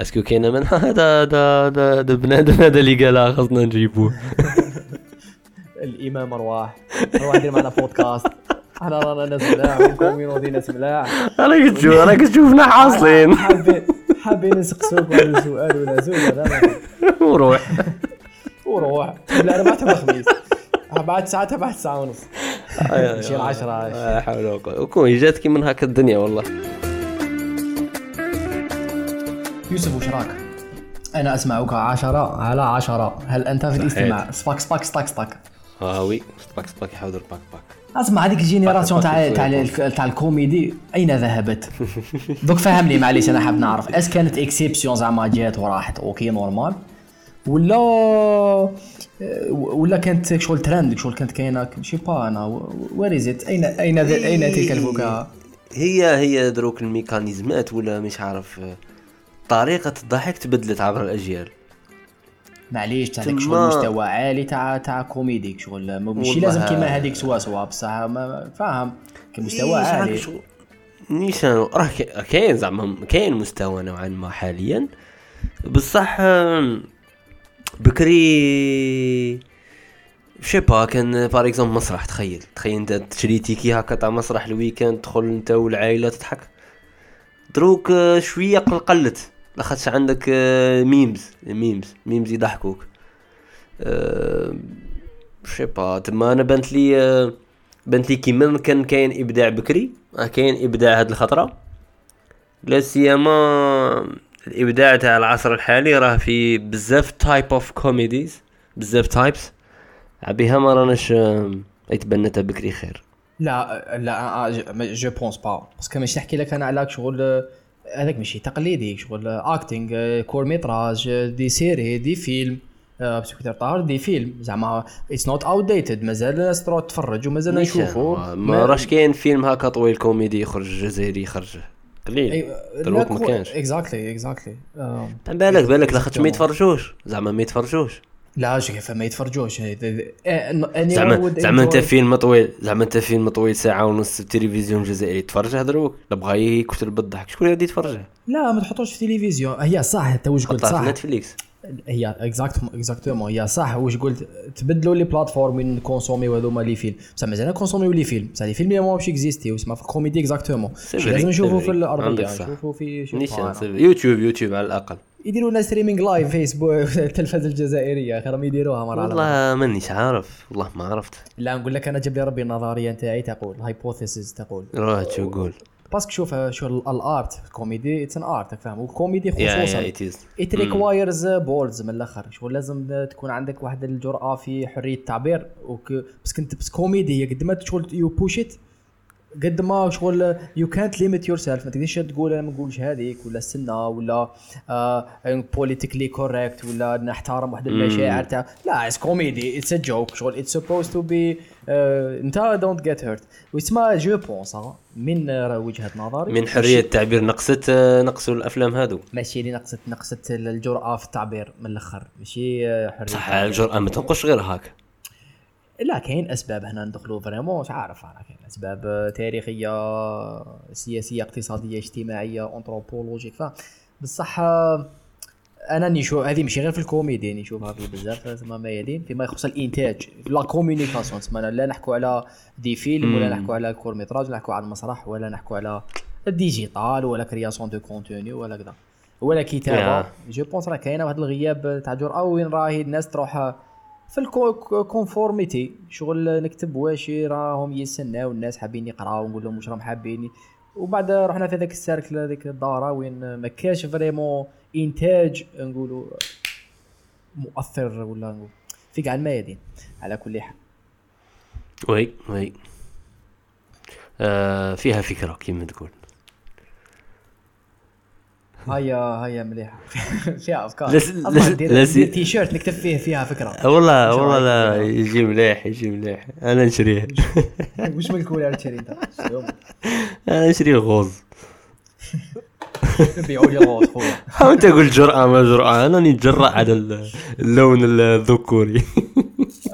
est-ce que كاينة من هذا هذا هذا بنادم هذا اللي قالها خاصنا نجيبوه الامام ارواح ارواح دير معنا بودكاست إحنا رانا ناس ملاح و community ناس ملاح راك تشوف راك تشوفنا حاصلين حابين نسقسوك ولا سؤال ولا زوج وروح وروح لا تبع خميس بعد ساعتها بعد ساعة ونص. شي العشرة لا حول ولا قوة. وكون جاتك من هكا الدنيا والله. يوسف وش راك؟ أنا أسمعك عشرة على عشرة. هل أنت في الاستماع؟ سباك سباك سباك سباك. آه oui سباك سباك يحاول باك باك أسمع هذيك ال génération تاع تاع تاع الكوميدي. أين ذهبت؟ دوك فهمني معليش أنا حاب نعرف. est-ce كانت exception زعما جات وراحت؟ okay normal ولا ولا كانت شغل ترند شغل كانت كاينة؟ je sais pas أنا. where is it اين أين أين تلك الفكاهه؟ هي هي دروك ال mécanismes ولا مش عارف. طريقة الضحك تبدلت عبر الأجيال. معليش تاع داك شغل مستوى عالي تاع تاع كوميدي شغل. ماشي لازم كيما هذيك سوا سوا بصح فاهم كمستوى إيه، عالي. نيشان راه كا- كاين زعما كاين مستوى نوعا ما حاليا. بصح بكري je sais pas كان par exemple مسرح تخيل. تخيل انت تشري ticket هكا تاع مسرح ال week-end تدخل انت والعائلة تضحك. دروك آه، شوية قل قلت لاخاطش عندك آه، ميمز ميمز ميمز يضحكوك. آه، شي با تما أنا بانت لي آه، بانت لي كيما كان كاين إبداع بكري راه كاين إبداع هاد الخطرة. لا سيما الإبداع تاع العصر الحالي راه في بزاف تايب اوف كوميديز بزاف تايبس بها ما راناش آم، يتبنى تا بكري خير. لا لا je pense pas parce que ماشي نحكي لك أنا على شغل آه، هذاك ماشي تقليدي شغل acting court métrage آه، des séries des films آه، parce que كثر طار des films. زعما it's not outdated مازال الناس تروح تتفرج ومازال نشوفوا ما راش كاين فيلم هكا طويل كوميدي يخرج جزائري يخرج قليل. دروك ما كانش. exactly exactly بالك بالك لاخاطش ما يتفرجوش. زعما ما يتفرجوش. لا شو كيف ما يتفرجوش. آه، زعما زعما أنت فيلم طويل زعما أنت فيلم طويل ساعة ونص في التلفزيون الجزائري تفرجه دروك لا بغى يكثر بالضحك. شكون غادي يتفرجه؟ لا ما تحطوش في التلفزيون هي صح أنت واش قلت؟ صح. Netflix. هي exact exactement هي صح. واش قلت؟ تبدلوا les plateformes وين ن consommer يو هذوما les films. بصح مازال ن consommer يو les films. بصح les films ما باش اكزيستي وسما في ال comédie exactement لازم نشوفوا. في الأرضية. نشوفوا في شوف يوتيوب يوتيوب على الأقل. يديروا لنا ستريمينغ لايف فيسبوك التلفزة الجزائرية. راهم يديروها مرة. والله مانيش عارف؟ والله ما عرفت. لا نقول لك أنا جاب لي ربي النظريه نتاعي تقول؟ الهايبوثيسيس تقول. روح شو قول باسكو شوف شو ال- الارت كوميدي اتس ان ارت فاهم؟ والكوميدي خصوصا ات ريكوايرز بوردز من الأخر. شغل لازم تكون عندك واحد الجرأة في حرية التعبير وك بس كنت بس كوميدي قد ما شغل يو بوش ات قد ما شغل يو كانت ليميت يور سيلف ما تقدرش تقول أنا ما نقولش هذيك ولا السنة ولا politically correct ولا نحترم واحد المشاعر تاع لا it's comedy it's a joke شغل it's supposed to be انت don't get hurt واسمها je pense من وجهة نظري. من حرية التعبير نقصت آه، نقصوا الأفلام هادو. ماشي اللي نقصت نقصت الجرأة في التعبير من الأخر. ماشي آه، حرية صح. الجرأة ما تنقصش غير هاك. لا كاين أسباب هنا ندخلوا vraiment مش عارف أنا كاين أسباب تاريخية سياسية اقتصادية اجتماعية anthropologique ف بصح أنا نشوف هذه ماشي غير في الكوميدي نشوفها في بزاف تسمى ميادين فيما يخص الإنتاج la communication تسمى لا نحكوا على des films ولا. نحكوا على court métrage ولا نحكوا على المسرح ولا نحكوا على ال digital ولا création de contenu ولا كذا ولا كتابة. je pense راه كاينة واحد الغياب تاع جرأة وين راهي الناس تروح في ال conformité شغل نكتب واش راهم يستناو الناس حابين يقراو نقول لهم واش راهم حابين. وبعد رحنا في هذاك ال cercle هذيك الدارة وين ما كاش vraiment إنتاج نقولوا مؤثر ولا نقول في كاع الميادين على كل حال. oui oui. آه فيها فكرة كيما تقول. هيا هيا مليحة. فيها أفكار. لس- لس- ندير تيشيرت نكتب فيه فيها فكرة. والله شو والله لا؟ يجي مليح يجي مليح. أنا نشريه وش من كولر تشري أنت. أنا نشري الغوز نبيعوا لي الغوص خويا. أنت قلت جرأة ما جرأة. أنا نتجرأ على ال- اللون الذكوري.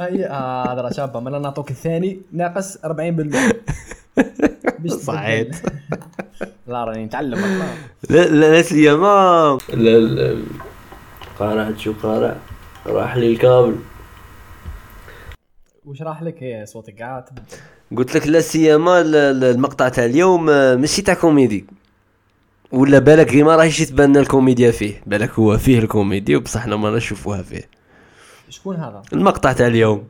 هي آه، شابه مالا نعطوك الثاني. ناقص 40% باش. صعيد. لا راني نتعلم. والله. لا لا لا سيما لا لا قارع شو قارع؟ راح لي الكابل. وش راح لك؟ هي صوتك قاعد. قلت لك لا سيما ال- ال- المقطع تاع اليوم آه، ماشي تاع كوميدي. ولا بالك غير ما راهيش تبان الكوميديا فيه. بالك هو فيه الكوميديا وبصح حنا ما نشوفوها فيه. شكون هذا؟ المقطع تاع اليوم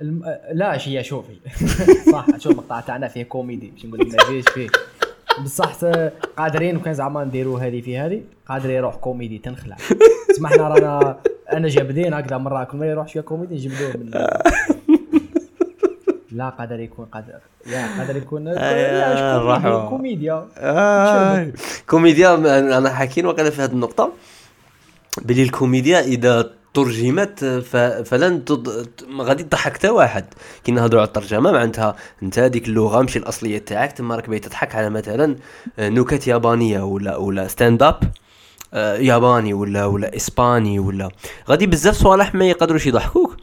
الم... آه، لا شي شوفي صح شوف المقطع تاعنا فيه كوميدي باش نقول ما يجيش فيه بصح قادرين وكان زعما نديروا هذه في هذه قادر يروح كوميدي تنخلع سمحنا رانا أنا جابدين هكذا مرة كل ما يروح شوية كوميدي نجبدوه من لا قادر يكون قادر يا قادر يكون؟ راحوا. كوميديا آه. كوميديا أنا حاكين وقيلا في هذه النقطة بلي الكوميديا إذا ترجمت. فلن تض... غادي تضحك حتى واحد. كي نهضروا على الترجمة معناتها أنت هذيك اللغة ماشي الأصلية تاعك تما راك باغي تضحك على مثلا نكت يابانية ولا ولا stand up آه، ياباني ولا ولا إسباني ولا. غادي بزاف صوالح ما يقدروش يضحكوك.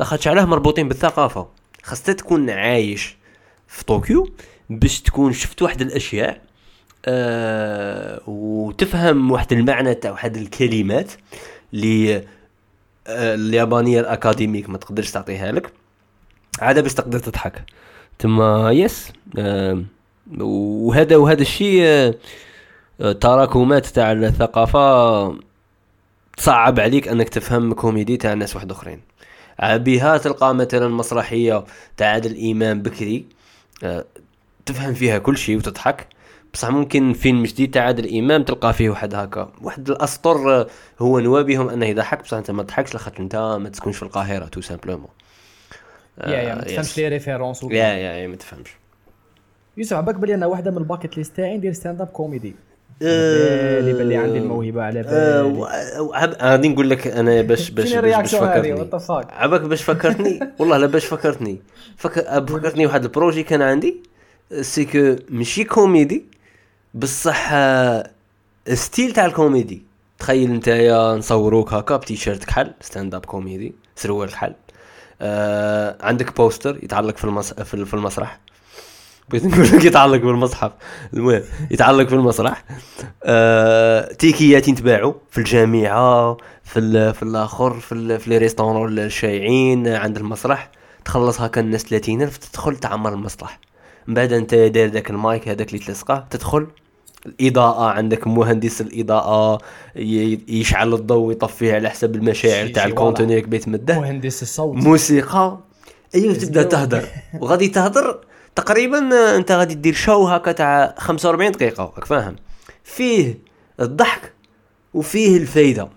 لاخاطش علاه مربوطين بالثقافة؟ خاصك تكون عايش في طوكيو باش تكون شفت واحد الأشياء آه وتفهم واحد المعنى تاع واحد الكلمات اللي آه اليابانية ال académique ما تقدرش تعطيها لك عاد باش تقدر تضحك. تما yes آه وهذا وهذا الشيء آه تراكمات تاع الثقافة تصعب عليك أنك تفهم كوميدي تاع ناس واحد آخرين. بها تلقى مثلا مسرحية تاع عادل إمام بكري آه، تفهم فيها كل شيء وتضحك. بصح ممكن فيلم جديد تاع عادل إمام تلقى فيه واحد هكا. واحد الأسطر آه، هو نوا بهم أنه يضحك بصح أنت ما تضحكش لاخاطر أنت ما تسكنش في القاهرة tout simplement. yeah yeah ما تفهمش les références yeah yeah yeah ما تفهمش. يوسف عباك بلي أنا واحدة من ال bucket list تاعي ندير stand up comedy آه، بالي بلي عندي الموهبة على آه، بالي. غادي نقول لك أنا باش باش باش, فكرتني. عباك باش فكرتني؟ والله لا باش فكرتني. فك... فكرتني واحد ال projet كان عندي c'est que ماشي كوميدي بصح style تاع الكوميدي. تخيل نتايا نصوروك هكا بتيشيرت كحل stand up comedy سروال كحل. آه عندك poster يتعلق في المس... في ال- في المسرح. بغيت نقول لك يتعلق في المصحف المهم يتعلق في المسرح. آه تيكيات ينتباعوا في الجامعة في ال... في الآخر في ال... في les restaurants الشايعين عند المسرح. تخلص هكا الناس 30000 تدخل تعمر المسرح. من بعد أنت داير ذاك المايك هذاك اللي تلصقه تدخل. الإضاءة عندك مهندس الإضاءة يشعل الضوء ويطفيه على حسب المشاعر تاع شي ال contenu اللي بغيت تمده مهندس الصوت. موسيقى. أيوه تبدأ. تهدر. وغادي تهدر تقريبا أنت غادي دير show هكا تاع 45 دقيقة راك فاهم. فيه الضحك وفيه الفايدة.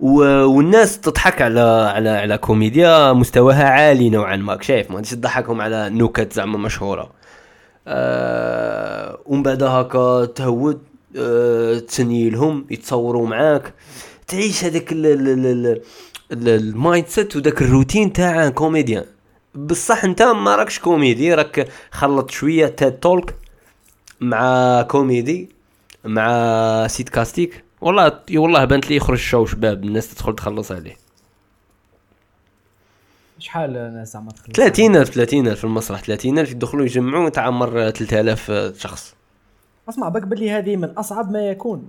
و- والناس تضحك على على على كوميديا مستواها عالي نوعا ما. شايف ما غاديش تضحكهم على نكت زعما مشهورة. آه ومن بعد هكا تهود آه تسني لهم يتصوروا معاك. تعيش هذاك ال- ال- ال- ال- ال- ال mindset وذاك الروتين تاع كوميديان. بصح أنت ما راكش كوميدي راك خلط شوية TED talk مع كوميدي مع sarcastique والله والله بانت لي يخرج show شباب الناس تدخل تخلص عليه. شحال ناس زعما تخلص 30000 30000 في المسرح 30000 يدخلوا يجمعوا تعمر 3000 شخص. اسمع بالك بلي هذه من أصعب ما يكون.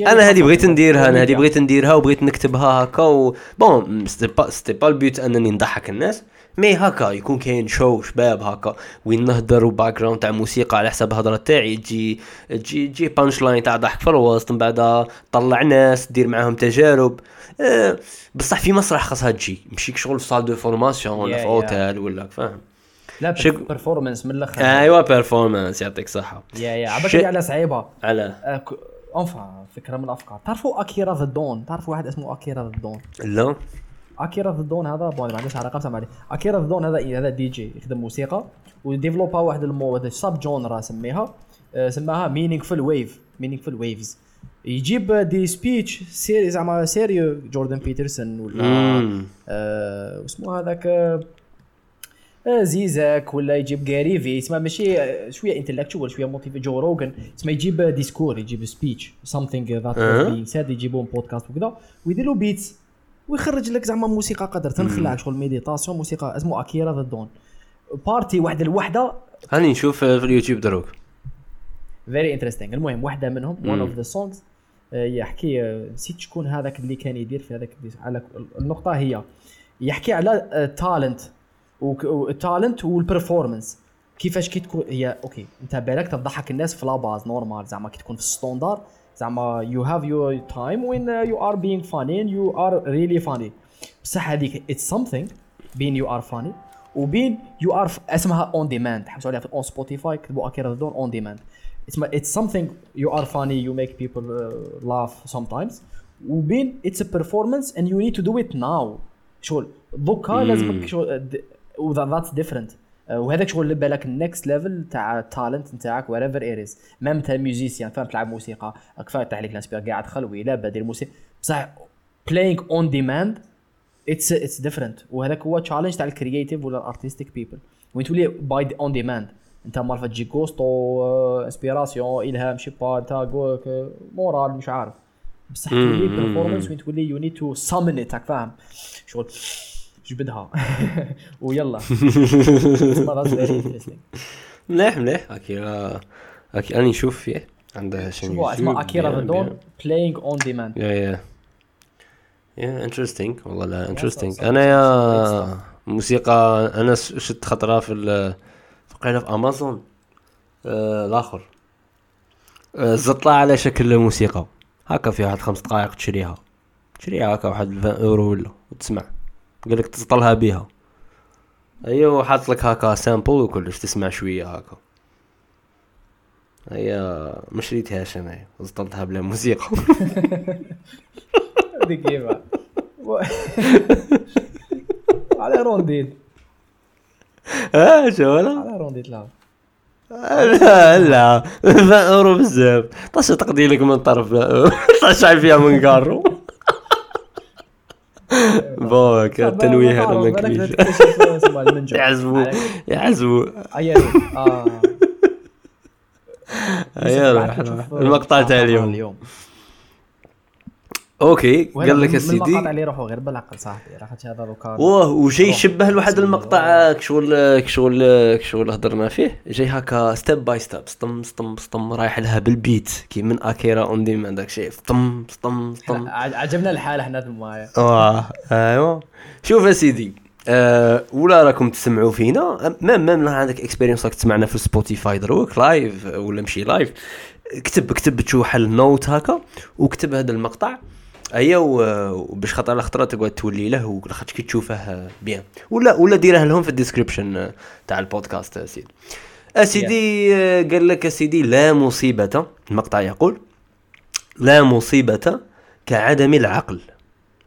أنا هذه بغيت نديرها أنا هذه. بغيت نديرها وبغيت نكتبها هكا و bon c'était pas ال but أنني نضحك الناس. mais هكا يكون كاين show شباب هكا وين نهضر و background تاع موسيقى على حسب الهضرة تاعي تجي تجي تجي punchline تاع ضحك في الوسط من بعد طلع ناس دير معاهم تجارب. أه بصح في مسرح خاصها تجي مشيك شغل في salle de formation ولا في. اوتيل ولا فاهم؟ لا شك- performance من الأخر. ايوا performance يعطيك صحه yeah yeah عبالك بلي على صعيبة. على. انفا فكرة من الأفكار. تعرفوا Akira The Don تعرفوا واحد اسمه Akira The Don لا. Akira The Don هذا bon ما عندوش علاقة عليه Akira The Don هذا هذا دي جي يخدم موسيقى و développa واحد المو sub genre سميها آه، سماها meaningful wave meaningful waves يجيب des speech sérieux زعما sérieux جوردن بيترسون ولا. آه واسمه هذاك آه، آه، زيزاك ولا يجيب Gary Vee تسمى ماشي شوية intellectual شوية motive جو روجن تسمى يجيب discours يجيب speech something that. being said يجيبون بودكاست وكذا ويدير له beats ويخرج لك زعما موسيقى قدر تنخلع شغل méditation موسيقى اسمه Akira The Don partie واحدة الوحده هاني نشوف في اليوتيوب دروك. very interesting المهم واحدة منهم one of the songs يحكي آه، نسيت شكون هذاك اللي كان يدير في هذاك على النقطة هي يحكي على talent ال talent وال performance كيفاش كي تكون هي okay انت بالك تضحك الناس في la base normal زعما كي تكون في ال standard زعما you have your time when you are being funny you are really funny بصح هذيك it's something بين you are funny وبين you are اسمها on demand حبسوا عليها في on Spotify كتبوا Akira Don on demand it's something you are funny you make people uh, laugh sometimes وبين it's a performance and you need to do it now. شغل دوكا لازمك شغل that's different. وهذاك شغل بالك ال next level تاع ال talent نتاعك whatever it is même انت musicien فاهم تلعب موسيقى طاح عليك l'inspi قاعد خلوي لا دير موسيقى. بصح playing on demand it's it's different وهذاك هو challenge تاع ال creative ولا ال artistic people وين تولي باي اون ديماند انت مالفا تجي كوستو انسبيراسيون إلهام شي با انت مورال مش عارف. بصح تولي برفورمانس وين تولي يو نيد تو سامن فاهم. شغل. جبدها. ويلا. مليح مليح. اكيرا اكي راني نشوف فيه عندها شنو اسمه أكيرا ريدون بلاينغ اون ديماند يا يا يا انترستينغ والله لا انترستينغ أنا يا موسيقى أنا شفت خطرة في فقينا في امازون آه الآخر. آه زطلة على شكل موسيقى هكا فيها واحد خمس دقائق تشريها. تشريها هكا واحد 20 أورو ولا وتسمع. قال لك تسطلها بيها. أيوه حاط لك هكا سامبل وكلش تسمع شوية هكا هي ما شريتهاش أنا زطلتها بلا موسيقى. هذيك كيف على رونديت. آه شو على رونديت لا. لا لا. اورو بزاف طاش تقضي لك من طرف. طاش فيها من كارو بوك التنويه هذا ما كليش يعزبوا يعزبوا آه أيوه المقطع تاع اليوم okay قال لك السيدي المقاطع اللي يروحوا غير بالعقل صاحبي راحت هذا لوكا واه وجاي يشبه لواحد المقطع كشغل كشغل كشغل هضرنا فيه. جاي هكا step by step سطم سطم سطم رايح لها بالبيت. كي من أكيرا اون ديمان داك الشيء سطم سطم سطم. عجبنا الحال إحنا تما آه ايوا شوف يا سيدي أه ولا راكم تسمعوا فينا؟ même même عندك expérience راك تسمعنا في Spotify دروك live ولا مشي live اكتب اكتب تشوف حل note هكا وكتب هذا المقطع. ايا وباش خاطر على خطره تقعد تولي له ولاخاطش كي تشوفه bien. ولا ولا ديره لهم في ال description تاع البودكاست اسيدي اسيدي قال لك اسيدي لا مصيبة المقطع يقول لا مصيبة كعدم العقل.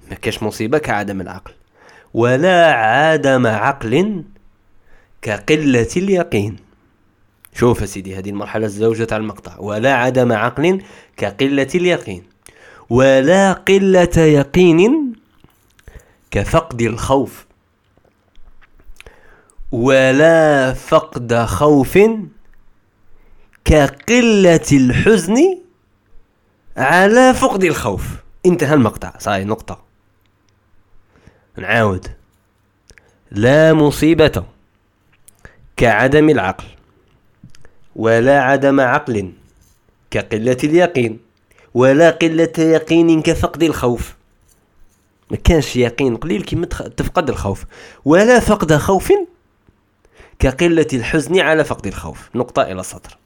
ما كاش مصيبة كعدم العقل. ولا عدم عقل كقلة اليقين. شوف سيدي هذه المرحلة الزوجة تاع المقطع. ولا عدم عقل كقلة اليقين. ولا قلة يقين كفقد الخوف. ولا فقد خوف كقلة الحزن على فقد الخوف. انتهى المقطع. صاي نقطة. نعاود. لا مصيبة كعدم العقل ولا عدم عقل كقلة اليقين. ولا قلة يقين كفقد الخوف. ما كانش يقين قليل كيما تفقد الخوف. ولا فقد خوف كقلة الحزن على فقد الخوف. نقطة إلى السطر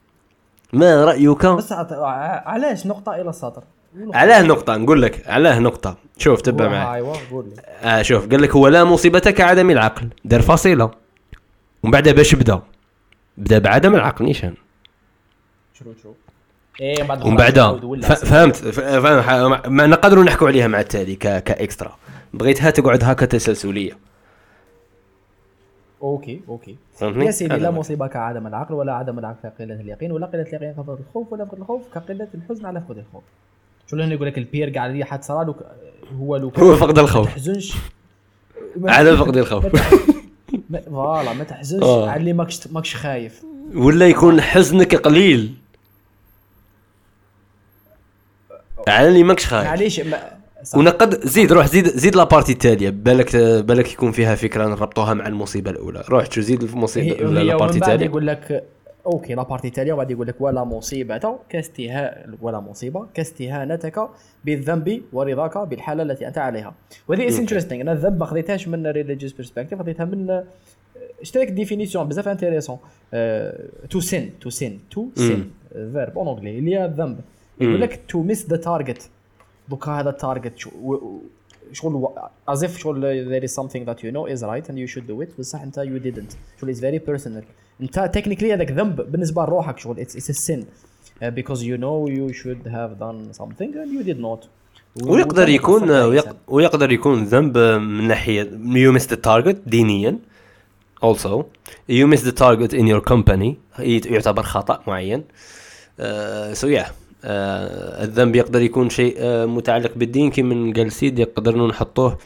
ما رأيك؟ بس علاش نقطة إلى السطر علاه نقطة نقول لك علاه نقطة. شوف تبع معي آه شوف قال لك هو لا مصيبة كعدم العقل. دار فاصلة ومن بعد باش بدا. بدا بعدم العقل نيشان. إيه بعد ومن بعدها. فهمت. ما نقدروا نحكوا عليها مع التالي ك extra. بغيتها تقعد هكا تسلسلية. okay okay. فهمتني؟ يا سيدي لا مصيبة كعدم العقل ولا عدم العقل كقلة اليقين ولا قلة اليقين كفقد الخوف ولا فقد الخوف كقلة الحزن على فقد الخوف. شو لأنه يقول لك ال pire قاعد ريحه صار هو لو هو فقد الخوف. ما تحزنش. على فقد الخوف. voilà ما تحزنش. آه. على اللي ماكش ماكش خايف. ولا يكون حزنك قليل. على اللي ماكش خايف معليش صح. ونقد زيد روح زيد زيد la partie التالية. بالك بالك يكون فيها فكرة نربطوها مع المصيبة الأولى. روح تشو زيد المصيبة هي la partie التالية؟ يقول لك okay la partie التالية وبعد يقول لك ولا مصيبة كاستهاء ولا مصيبة كاستهانتك بالذنب ورضاك بالحالة التي أنت عليها. وهذه is interesting أنا الذنب ما خذيتهاش من religious perspective خذيتها من strict définition بزاف intéressante to sin to sin to sin verbe en anglais اللي هي الذنب يقول لك to miss the target دوكا هذا ال target شغل as if شغل there is something that you know is right and you should do it بصح انت you didn't شغل it's very personal انت technically هذاك ذنب بالنسبة لروحك شغل it's, it's a sin uh, because you know you should have done something and you did not ويقدر يكون. ويقدر يكون ذنب من ناحيه you missed the target دينيا also you missed the target in your company يعتبر خطا معين uh, so yeah uh, الذنب يقدر يكون شيء uh, متعلق بالدين. كما قال سيد يقدر نحطوه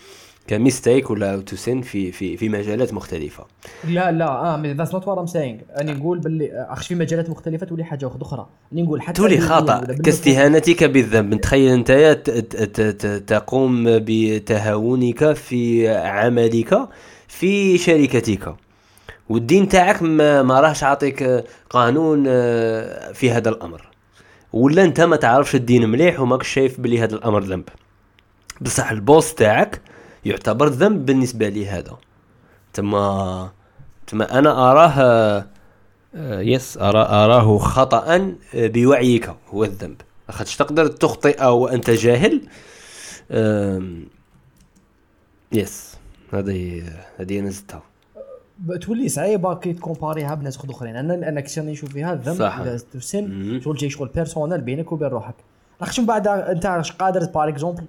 ك mistake ولا to sin في في في مجالات مختلفة. لا لا آه that's not what I'm saying أنا نقول باللي أخش في مجالات مختلفة تولي حاجة واحدة أخرى. أنا نقول حتى تولي خطا كاستهانتك بالذنب. تخيل أنت تقوم بتهاونك في عملك في شركتك. والدين تاعك ما, ما راهش عاطيك قانون آه، في هذا الأمر. ولا انت ما تعرفش الدين مليح وماكش شايف بلي هذا الأمر ذنب. بصح ال boss تاعك يعتبر ذنب بالنسبة لي هذا. تما تما أنا أراه آه، yes أرى أراه خطأ آه، بوعيك هو الذنب. خاطش تقدر تخطئ وأنت جاهل yes هذه هذه أنا زدتها. تولي صعيبة كي تكومباريها بناس اخرين. أنا أنا كنت نشوف فيها الذنب. it's a sin. شغل شي شغل personal بينك وبين روحك. لاخاطش من بعد أنت راش قادر par exemple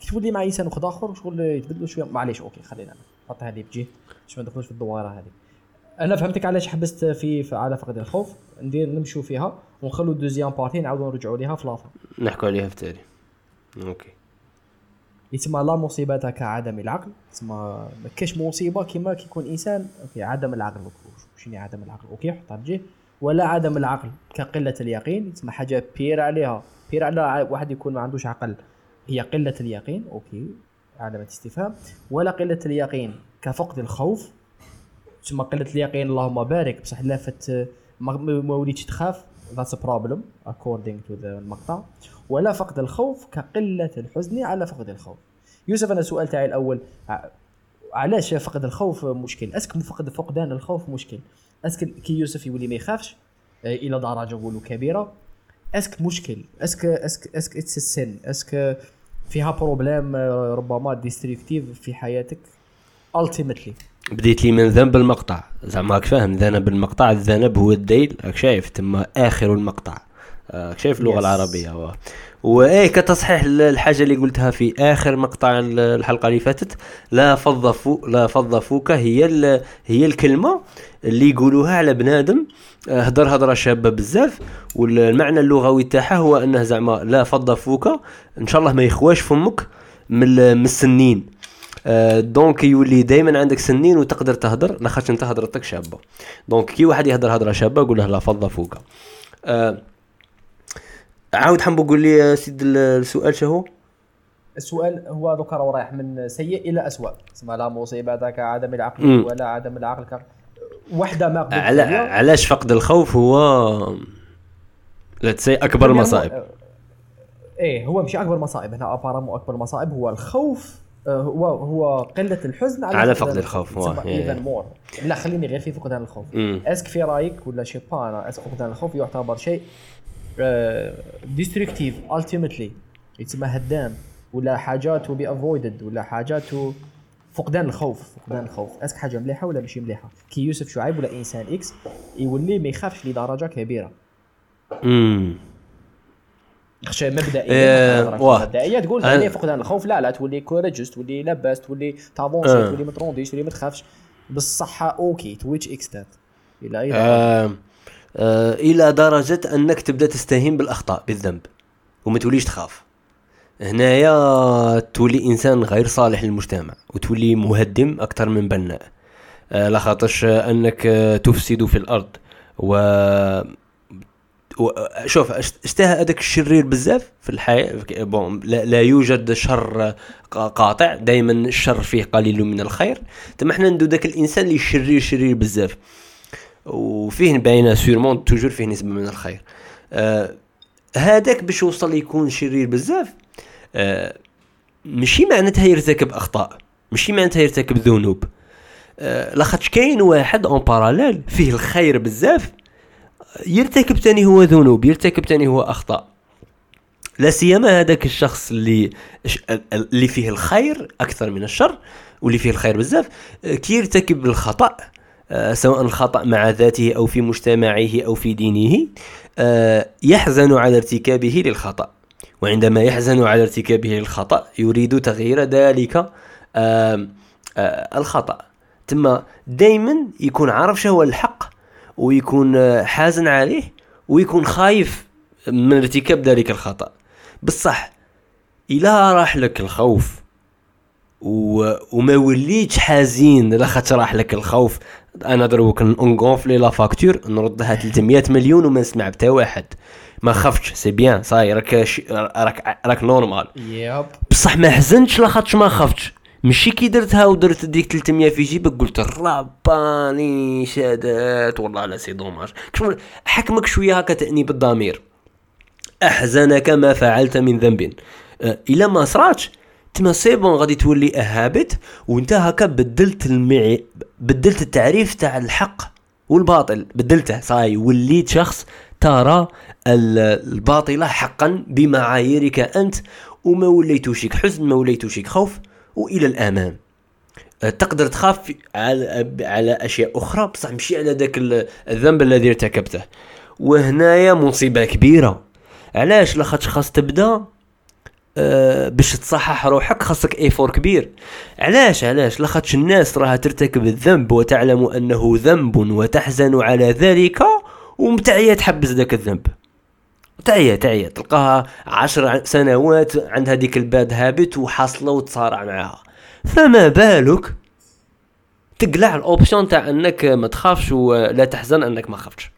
كي تولي مع إنسان واحد آخر شغل يتبدلوا شوية. معليش okay خلينا نحط هذه بجيه باش ما ندخلوش في الدوارة هذه. أنا فهمتك علاش حبست في, في على فقد الخوف. ندير نمشوا فيها ونخلوا ال deuxième partie نعاودوا نرجعوا ليها في لافا نحكوا عليها في التالي. okay. يتسمى لا مصيبة كعدم العقل تسمى ما كاش مصيبة كيما كيكون إنسان okay عدم العقل شنو عدم العقل؟ okay حطها بجيه ولا عدم العقل كقلة اليقين تسمى حاجة pire عليها. pire على واحد يكون ما عندوش عقل هي قلة اليقين. okay علامة استفهام ولا قلة اليقين كفقد الخوف. تسمى قلة اليقين اللهم بارك. بصح لافت ما, وليتش تخاف. A problem according to the المقطع ولا فقد الخوف كقلة الحزن على فقد الخوف. يوسف أنا السؤال تاعي الأول ع- علاش فقد الخوف مشكل؟ est-ce que فقد فقدان الخوف مشكل؟ est-ce que كي يوسف يولي ما يخافش آه، إلى درجة نقولوا كبيرة est-ce que مشكل أسك أسك أسك اتس السن est-ce que فيها problem آه، ربما destructive في حياتك. Ultimately. بديت لي من ذنب المقطع. زعما راك فاهم ذنب المقطع الذنب هو الديل راك شايف تما آخر المقطع. شايف اللغة Yes. العربية. و... وإيه كتصحيح الحاجة اللي قلتها في آخر مقطع ال- الحلقة اللي فاتت لا فض فو لا فض فوك هي ال... هي الكلمة اللي يقولوها على بنادم. آه، هدر هضرة شابة بزاف. والمعنى اللغوي تاعها هو أنه زعما لا فض فوك إن شاء الله ما يخواش فمك من ال- من السنين. آه، donc يولي دائما عندك سنين وتقدر تهدر لاخاطش أنت هضرتك شابة. donc كي واحد يهدر هضره شابة قول له لا فض فوك آه عاود حنبو قول لي يا سيد ال- السؤال شهو السؤال هو دوكا راهو رايح من سيء إلى اسوء تسمى لا مصيبة كعدم العقل مم. ولا عدم العقل ك... وحدة ما على. علاش فقد الخوف هو؟ لا تسي أكبر المصائب آه، إيه هو مش أكبر مصائب. هنا ابارامو أكبر مصائب هو الخوف آه، هو هو قلة الحزن على, على فقد الخوف، even مور لا خليني غير في فقدان الخوف. est-ce que في رأيك ولا شي با أنا est-ce que فقدان الخوف يعتبر شيء destructive ultimately يتسمى هدام ولا حاجة to be avoided ولا حاجة to فقدان الخوف فقدان الخوف. est-ce que حاجة مليحة ولا ماشي مليحة؟ كي يوسف شعيب ولا إنسان X يولي ما يخافش لدرجة كبيرة. امم خشى مبدئيا إيه،. مبدئيا تقول أنا- يعني فقدان الخوف لا لا تولي courageux تولي لاباس تولي ت avancer آه. تولي ما ترونديش تولي ما تخافش. بالصحة OK to which extent إلى أي؟ آه آه. إلى درجة أنك تبدأ تستهين بالأخطاء بالذنب. وما توليش تخاف. هنايا تولي إنسان غير صالح للمجتمع وتولي مهدم أكثر من بناء. آه لا خاطرش أنك آه، تفسد في الأرض. و شوف اشتهى هذاك الشرير بزاف في الحياة؟ bon لا, لا يوجد شر قا- قاطع. دائما الشر فيه قليل من الخير. تما حنا ندو ذاك الإنسان اللي شرير شرير بزاف. وفيه باينة sûrement toujours فيه نسبة من الخير. آه هذاك باش يوصل يكون شرير بزاف آه ماشي معناتها يرتكب أخطاء ماشي معناتها يرتكب ذنوب. آه لاخاطش كاين واحد en parallèle فيه الخير بزاف يرتكب تاني هو ذنوب يرتكب تاني هو أخطاء. لا سيما هذاك الشخص اللي اللي فيه الخير أكثر من الشر واللي فيه الخير بزاف كي يرتكب الخطأ. سواء الخطا مع ذاته أو في مجتمعه أو في دينه آه، يحزن على ارتكابه للخطأ. وعندما يحزن على ارتكابه للخطأ يريد تغيير ذلك آه، الخطأ. تما دائما يكون عارف شو هو الحق ويكون آه، حازن عليه ويكون خايف من ارتكاب ذلك الخطأ. بصح الا راح لك الخوف. و... وما وليتش حزين لاخاطش راح لك الخوف. أنا دروك ن gonfler la facture نردها 300 مليون وما نسمع بتا واحد. ما خفتش c'est bien صاي راك ش... راك راك normal. yep بصح ما حزنتش لاخاطش ما خفتش. ماشي كي درتها ودرت ديك 300 في جيبك قلت رباني شادات والله لا c'est dommage. حكمك شوية هكا تانيب الضمير أحزنك ما فعلت من ذنب. أه، إلا ما صراتش. c'est bon غادي تولي هابط وانت هكا بدلت المعي بدلت التعريف تاع الحق والباطل. بدلته صاي وليت شخص ترى ال- الباطل حقا بمعاييرك أنت وما وليتوشيك حزن ما وليتوشيك خوف وإلى الامام أه، تقدر تخاف على على أشياء أخرى؟ بصح ماشي على ذاك ال- الذنب الذي ارتكبته. وهنايا مصيبة كبيرة. علاش؟ لاخاطش خاص تبدأ أه باش تصحح روحك خاصك ايفور كبير. علاش؟ علاش؟ لاخاطش الناس راها ترتكب الذنب وتعلم أنه ذنب وتحزن على ذلك ومتعية تحبس ذاك الذنب. تعيا تعيا تلقاها عشر سنوات عندها ديك الباد هابت وحاصلة وتصارع معاها. فما بالك؟ تقلع ال option تاع أنك ما تخافش ولا تحزن أنك ما خفتش.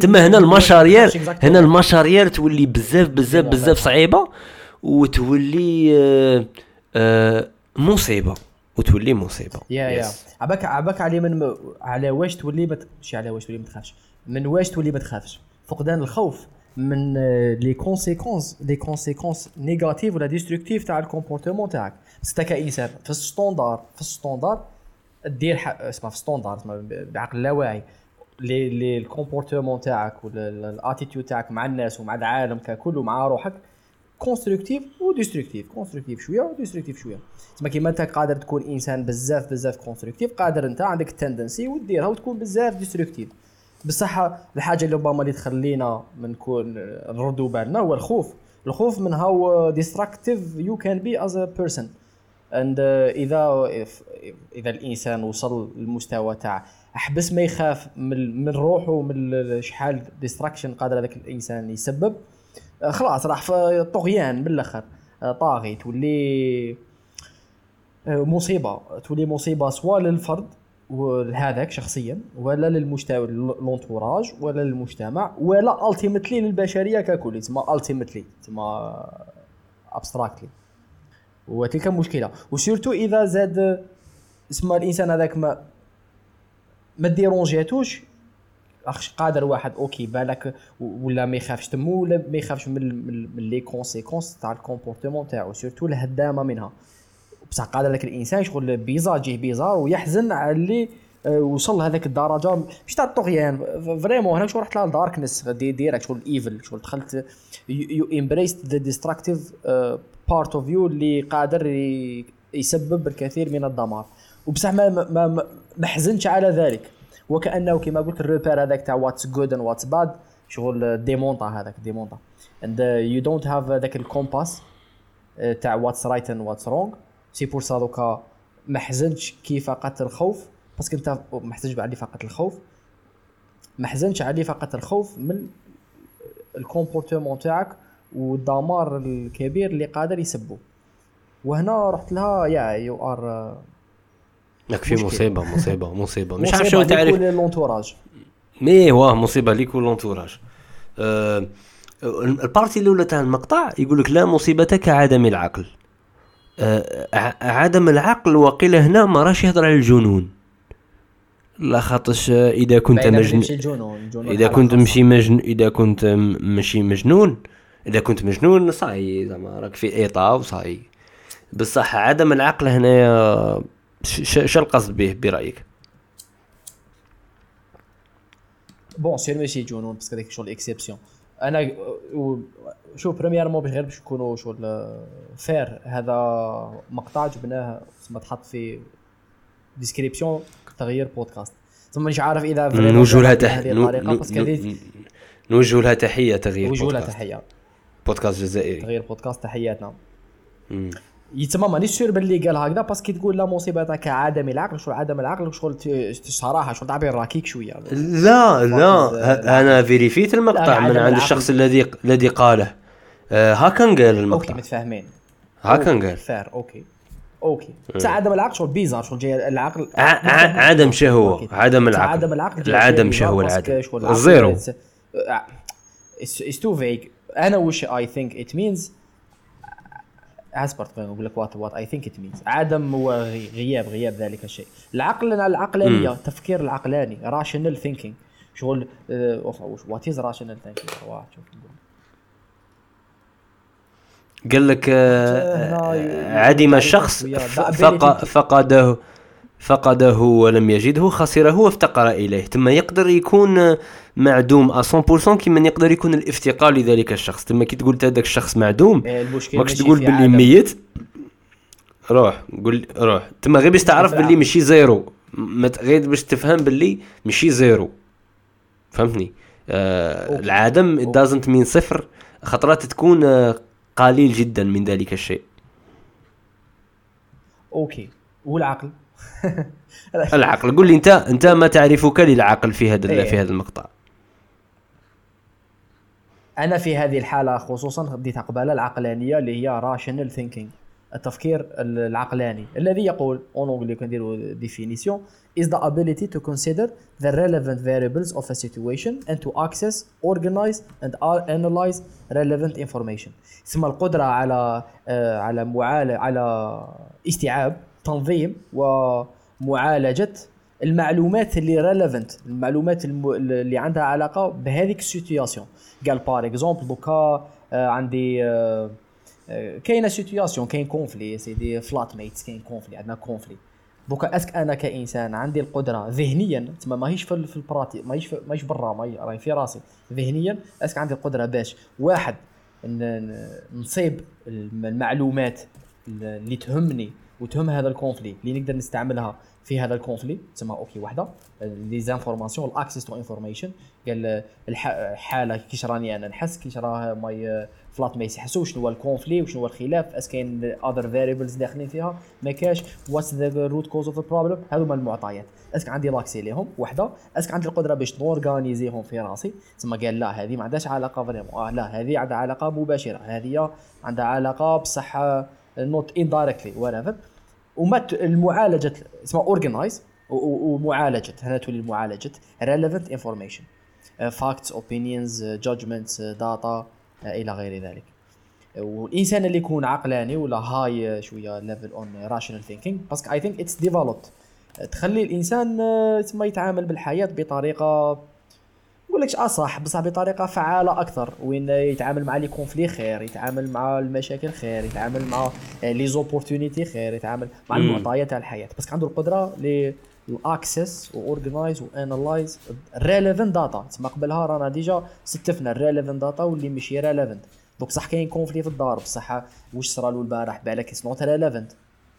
تما هنا المشاريال. هنا المشاريال تولي بزاف بزاف بزاف صعيبة وتولي آه، آه، مصيبة وتولي مصيبة يا يا. عباك عباك على من. على واش تولي بت... ماشي على واش تولي ما تخافش من واش تولي ما تخافش فقدان الخوف من les conséquences les conséquences négatives ولا destructives تاع ال comportement تاعك بس انت كإنسان في ال standard في ال standard دير. اسمها في ال standard بعقل اللاواعي لي لي ال comportement تاعك ولا ال attitude تاعك مع الناس ومع العالم ككل ومع روحك constructive و destructive constructive شوية و destructive شوية. تسمى كيما انت قادر تكون إنسان بزاف بزاف constructive قادر انت عندك ال tendency وديرها وتكون بزاف destructive بصح الحاجة اللي ربما اللي تخلينا من نكون نردوا بالنا هو الخوف. الخوف من how destructive you can be as a person and إذا إذا الإنسان وصل للمستوى تاع احبس ما يخاف من من روحه ومن شحال destruction قادر هذاك الإنسان يسبب. آه، خلاص راح في طغيان من الآخر آه، طاغي تولي آه، مصيبة. تولي مصيبة سواء للفرد وهذاك شخصيا ولا للمجتمع l'entourage ولا للمجتمع ولا ultimately للبشرية ككل. تسمى ultimately تسمى ابستراكتلي وتلك مشكله وسيرتو إذا زاد اسمه الإنسان هذاك ما ما ديرونجيتوش أخش قادر واحد أوكي بالك ولا ما يخافش تمو ولا ما يخافش من من, لي كونسيكونس تاع الكومبورتمون تاعو سيرتو الهدامة منها. بصح قادر لك الإنسان شغل بيزار جيه بيزار ويحزن على اللي آه، وصل لهذاك الدرجة. مش تاع الطغيان فريمون هناك شغل رحت لها دي ديريكت شغل ايفل شغل دخلت you embraced the destructive part of you اللي قادر يسبب الكثير من الدمار. وبصح ما ما ما, حزنش على ذلك. وكأنه كما قلت ال repère هذاك تاع what's good and what's bad شغل démonté هذاك démonté and you don't have ذاك ال compass آه، تاع what's right and what's wrong c'est pour ça دوكا ما حزنتش كي فقدت الخوف parce que انت ما حزنتش علي فقدت الخوف. ما حزنتش علي فقدت الخوف من ال comportement تاعك والدمار الكبير اللي قادر يسبه. وهنا رحت لها يا you are راك في. مصيبة مصيبة مصيبة. مش عارف شنو تعرف. l'entourage mais ouais مصيبة ليك وال entourage أه ال partie الأولى تاع المقطع يقول لك لا مصيبتك عدم العقل. أه عدم العقل وقيل هنا ما راش يهضر على الجنون. لا خاطش إذا كنت مجنون إذا كنت مشي مجنون إذا كنت مشي مجنون. إذا كنت مجنون صاي زعما راك في état وصاي بصح عدم العقل هنايا شو القصد به برأيك؟ bien sûr ماشي جنون parce que هذيك شغل exception أنا شوف premièrement باش غير باش نكونوا شغل فير هذا مقطع جبناه تسمى تحط في description تغيير بودكاست ثم مش عارف إذا نوجه لها تحيه نوجه لها تحية تغيير نوجه لها تحية. بودكاست جزائري. تغيير بودكاست تحياتنا. يتما مانيش سير باللي قال هكذا parce que تقول لا مصيبتك عدم العقل شغل عدم العقل شغل صراحة شغل تعبير راكيك شوية. لا لا أنا vérifiيت المقطع من عند الشخص الذي الذي قاله. آه هكا قال المقطع. okay متفاهمين. هكا قال fair okay. okay. بس عدم العقل شغل bizarre شغل جاي العقل. عدم شهوة عدم العقل. عدم العقل العدم شهوة العدم. ال zéro. it's too vague أنا وش I think it means اسبرت نقول لك what what I think it means عدم وغياب غياب ذلك الشيء. العقل العقلانية التفكير العقلاني rational thinking شغل what is rational thinking قال لك آه، عدم الشخص فقده. فقده ولم يجده خسره وافتقر إليه. ثم يقدر يكون معدوم 100% كما يقدر يكون الافتقار لذلك الشخص. ثم كي تقول هذاك الشخص معدوم إيه، ماكش تقول باللي ميت؟ روح قول روح. ثم غير باش تعرف باللي ماشي zéro. غير باش تفهم باللي ماشي zéro. فهمتني؟ آه العدم doesn't mean صفر. خطرات تكون آه قليل جدا من ذلك الشيء. okay. والعقل؟ العقل قل لي انت انت ما تعرفك للعقل في هذا إيه. في هذا المقطع أنا في هذه الحالة خصوصا بديت قبالة العقلانية اللي هي rational thinking التفكير العقلاني الذي يقول en anglais كنديروا définition is the ability to consider the relevant variables of a situation and to access, organize and analyze relevant information. ثم القدرة على على معالجة على استيعاب تنظيم ومعالجة المعلومات اللي relevant المعلومات اللي عندها علاقة بهذيك ال situation قال par exemple دوكا عندي آه، آه، كاينة situation كاين conflit سيدي flatmates كاين conflit عندنا conflit دوكا est-ce que أنا كإنسان عندي القدرة ذهنيا تما ماهيش في, في البراتي ماهيش ماهيش برا ماهي راهي في راسي. ذهنيا est-ce que عندي القدرة باش واحد نصيب المعلومات اللي تهمني وتهم هذا ال conflit اللي نقدر نستعملها في هذا ال conflit تسمى okay وحده les informations ال access to information قال الحاله كيش راني أنا نحس كيش راه my flatmates يحسوا شنو هو ال conflit وشنو هو الخلاف est-ce كاين other variables داخلين فيها ما كاش what's the root cause of the problem هذو هما المعطيات. est-ce que عندي l'accès ليهم وحده est-ce que عندي القدرة باش نorganisيهم في راسي. تسمى قال لا هذه ما عندهاش علاقة vraiment آه لا هذه عندها علاقة مباشرة هذه عندها علاقة بصح not indirectly what وما المعالجة اسمها organize ومعالجة هنا تولي معالجه relevant information facts opinions judgments data إلى غير ذلك. والإنسان اللي يكون عقلاني ولا هاي شوية level on rational thinking parce que I think it's developed تخلي الإنسان تسمى آه، يتعامل بالحياة بطريقة نقول لكش اصح بصح بطريقة فعالة أكثر. وين يتعامل مع les conflits خير يتعامل مع المشاكل خير يتعامل مع les opportunités خير يتعامل مع المعطيات تاع الحياة. بس عنده القدرة ل ال access و organize و analyze relevant data تسمى قبلها رانا déjà ستفنا ال relevant data واللي ماشي relevant donc صح كاين conflit في الدار. بصح واش صرا له البارح؟ بالك it's not relevant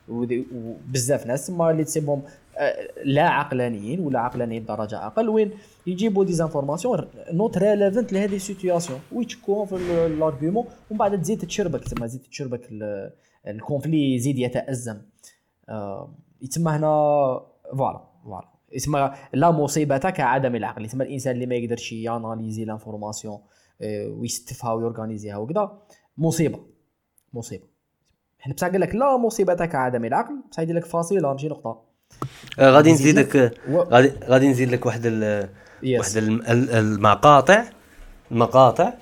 وبزاف ناس تما اللي تسمهم آه، لا عقلانيين ولا عقلانيين بدرجة أقل. وين يجيبوا des informations not relevant لهذه ال situation ويتشكوهم في ال argument ومن بعد تزيد تشربك تما تزيد تشربك ال conflit يزيد يتأزم. آه، يتسمى هنا voilà voilà. يسمى لا مصيبة كعدم العقل. يسمى الإنسان اللي ما يقدرش يanalyser l'information آه، ويستفها ويorganisيها وكذا مصيبة مصيبة. حنا بصح قال لك لا مصيبة كعدم العقل بصح يدير لك فاصلة. ماشي نقطة. آه، غادي نزيد لك غادي غادي نزيد لك واحد Yes. واحد الم- ال- المقاطع المقاطع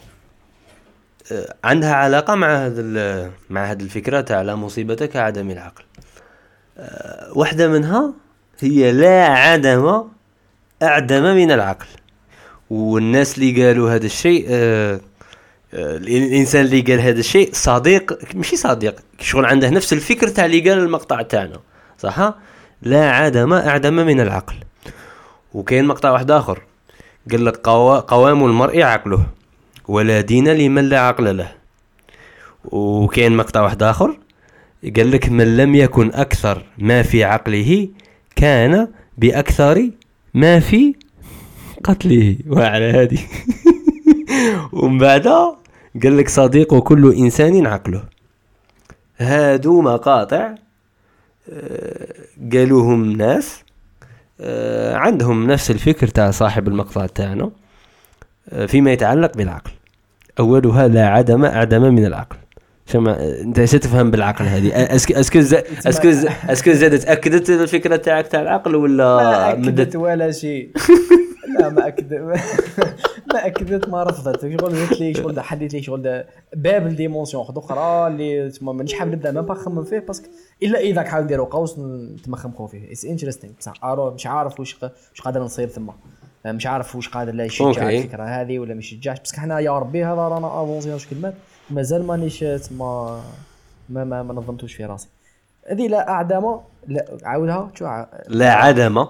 آه، عندها علاقة مع هذا مع هذه الفكرة تاع لا مصيبتك عدم العقل. آه، واحدة منها هي لا عدم أعدم من العقل. والناس اللي قالوا هذا الشيء آه، الإنسان اللي قال هذا الشيء صديق ماشي صديق شغل عنده نفس الفكر تاع اللي قال المقطع تاعنا صح؟ لا عدم أعدم من العقل. وكاين مقطع واحد آخر. قال لك قوا- قوام المرء عقله ولا دين لمن لا عقل له. وكاين مقطع واحد آخر قال لك من لم يكن أكثر ما في عقله كان بأكثر ما في قتله. وعلى هذه. ومن بعد قال لك صديق كل إنسان عقله. هادو مقاطع آه، قالوهم ناس عندهم نفس الفكر تاع صاحب المقطع تاعنا آه، فيما يتعلق بالعقل. أولها لا عدم أعدم من العقل. شما أنت تفهم بالعقل هذه. اسكو اسكو اسكو اسكو زادت أكدت الفكرة تاعك تاع العقل ولا ما أكدت مدت؟ ولا شيء. لا ما اكدت ما أكدت ما رفضت. شغل قلت لي شغل حديت لي شغل باب الديمونسيون واحدة أخرى اللي تسمى مانيش حاب نبدأ ما نخمم فيه باسكو إلا إذا حاب نديرو قوس نتمخمخو فيه. اتس انتريستينغ بصح مش عارف واش واش قادر نصير ثم. مش عارف واش قادر لا يشجع. الفكرة هذه ولا ما يشجعش. باسكو حنا يا ربي هذا رانا افونسينا واش كلمات. مازال مانيش تما ما ما, ما نظمتوش في راسي. هذه لا اعدم لا عاودها لا عدم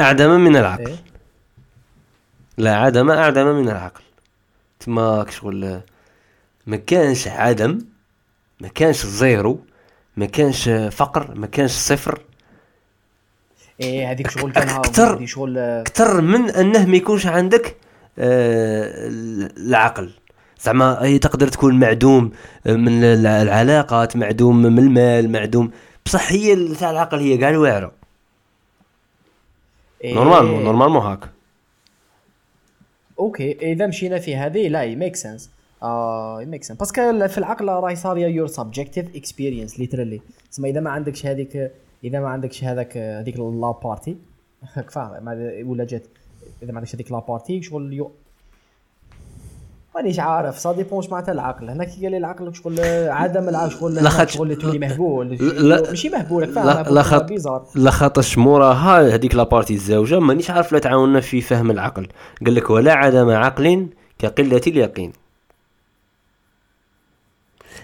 أعدم من العقل. إيه؟ لا عدم أعدم من العقل. تما شغل ما كانش عدم ما كانش زيرو ما كانش فقر ما كانش صفر. إيه هذيك شغل كانها أكتر. هذه شغل أكثر من أنه ما يكونش عندك آه، العقل. زعما هي تقدر تكون معدوم من الع- العلاقات معدوم من المال معدوم. بصح هي تاع العقل هي كاع الواعرة. normalement normalement هاك. okay إذا مشينا في هذه لا ي make sense آه ي make sense parce que في العقل راهي صاريه your subjective experience literally تسمى إذا ما عندكش هذيك إذا ما عندكش هذاك هذيك la partie ما- ولا جات إذا ما عندكش هذيك la partie شغل مانيش عارف ça dépend معناتها العقل. هنا كي قال لي العقل شغل عدم العقل شغل شغل تولي مهبول. ماشي مهبول لا فاهم لا خاط bizarre لا خاطرش موراها هذيك la partie الزوجة مانيش عارف لا تعاوننا في فهم العقل. قال لك ولا عدم عقل كقلة اليقين.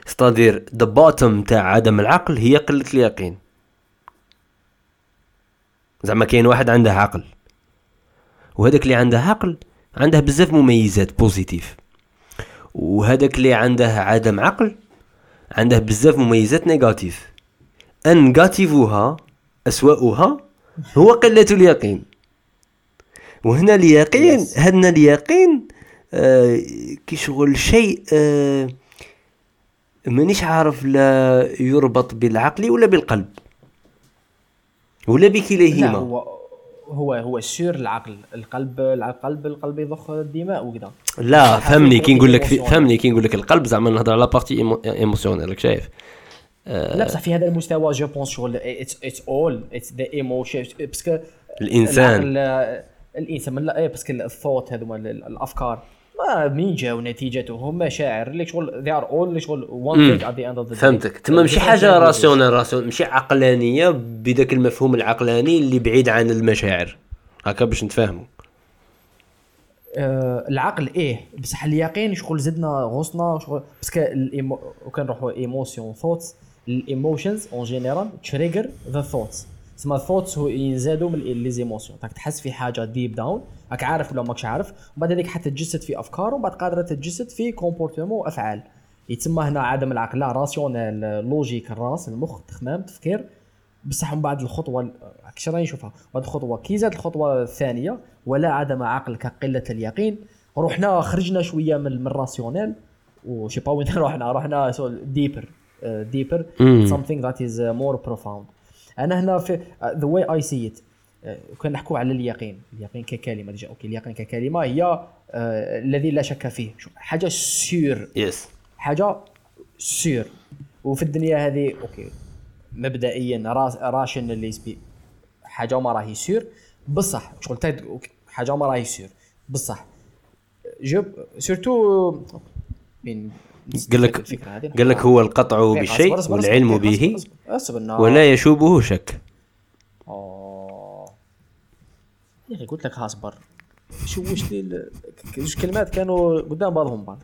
c'est-à-dire the bottom تاع عدم العقل هي قلة اليقين. زعما كاين واحد عنده عقل. وهذاك اللي عنده عقل عنده بزاف مميزات positive وهذاك اللي عنده عدم عقل عنده بزاف مميزات négative. أنغاتيفها أسوأها هو قلة اليقين. وهنا اليقين Yes. هنا اليقين آه كي شغل شيء آه مانيش عارف لا يربط بالعقل ولا بالقلب. ولا لا بكليهما هو هو سور العقل القلب القلب القلب يضخ الدماء وكذا. لا فهمني كي نقول لك. فهمني كي نقول لك القلب زعما نهضر على partie émotionnelle راك شايف؟ لا بصح في هذا المستوى je pense شغل it's all it's the emotion parce que الإنسان. الإنسان من لا إيه parce que ال thought هذوما ال- الأفكار. ما منين جاو نتيجتهم مشاعر اللي شغل they are all اللي شغل thing at the end of the day. فهمتك. تما ماشي حاجة. rationnel rationnel ماشي عقلانية بذاك المفهوم العقلاني اللي بعيد عن المشاعر. هكا باش نتفاهموا. آه، العقل إيه بصح اليقين شغل زدنا غصنا شغل parce que ال émo... وكان نروحوا émotions thoughts ال emotions en général trigger the thoughts تسمى ال thoughts هو يزادوا من les émotions راك تحس في حاجة deep down راك عارف ولا ماكش عارف ومن بعد هذيك حتى تتجسد في أفكار ومن بعد قادرة تتجسد في comportement وأفعال. يتسمى هنا عدم العقل لا rationnel logique الراس المخ تخمام تفكير بصح من بعد الخطوة كش راني نشوفها؟ بعد الخطوة كي زاد الخطوة الثانية ولا عدم عقل كقلة اليقين. رحنا خرجنا شوية من من ال rationnel و je sais pas وين رحنا رحنا deeper deeper something that is uh, more profound. أنا هنا في uh, the way I see it. uh, كان نحكوا على اليقين. اليقين ككلمة. déjà okay اليقين ككلمة هي uh, الذي لا شك فيه. حاجة sûre yes حاجة سير وفي الدنيا هذه أوكي مبدئيا راس راشن اللي سبي حاجة ما راهي سير بصح شغل. حاجة ما راهي سير بصح. جو سورتو بين قال لك. قال لك هو القطع بالشيء والعلم به. ولا يشوبه شك آه. يا أخي قلت لك هاصبر شوش لي جوج كلمات كانوا قدام بعضهم بعض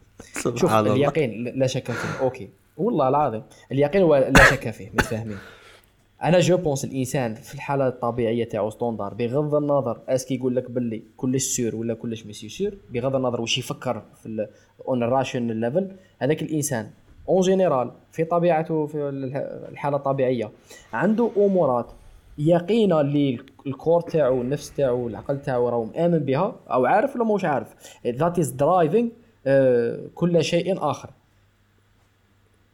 شوف اليقين لا شك فيه okay والله العظيم اليقين لا شك فيه متفاهمين أنا je pense الإنسان في الحالة الطبيعية تاعو standard بغض النظر est-ce que يقول لك باللي كلش sûr ولا كلش ماشي sûr بغض النظر واش يفكر في on rational level هذاك الإنسان en général في طبيعته في الح- الحالة الطبيعية عنده أمورات يقينا اللي ال core تاعو النفس تاعو العقل تاعو راهو مآمن بها أو عارف ولا موش عارف. that is driving كل شيء آخر.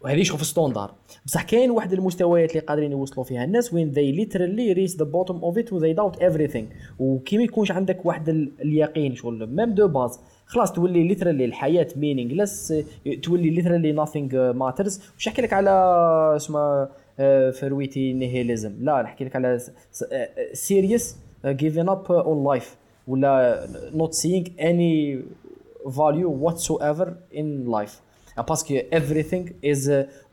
وهذه شوف standard بصح كاين واحد المستويات اللي قادرين يوصلوا فيها الناس وين they literally reach the bottom of it و they doubt everything. وكي ما يكونش عندك واحد ال- اليقين شغل même de base خلاص تولي literally الحياة meaningless تولي literally nothing matters. وش نحكي لك على اسمه آه، fruity nihilism لا نحكي لك على serious giving up on life. ولا not seeing any value whatsoever in life. parce que everything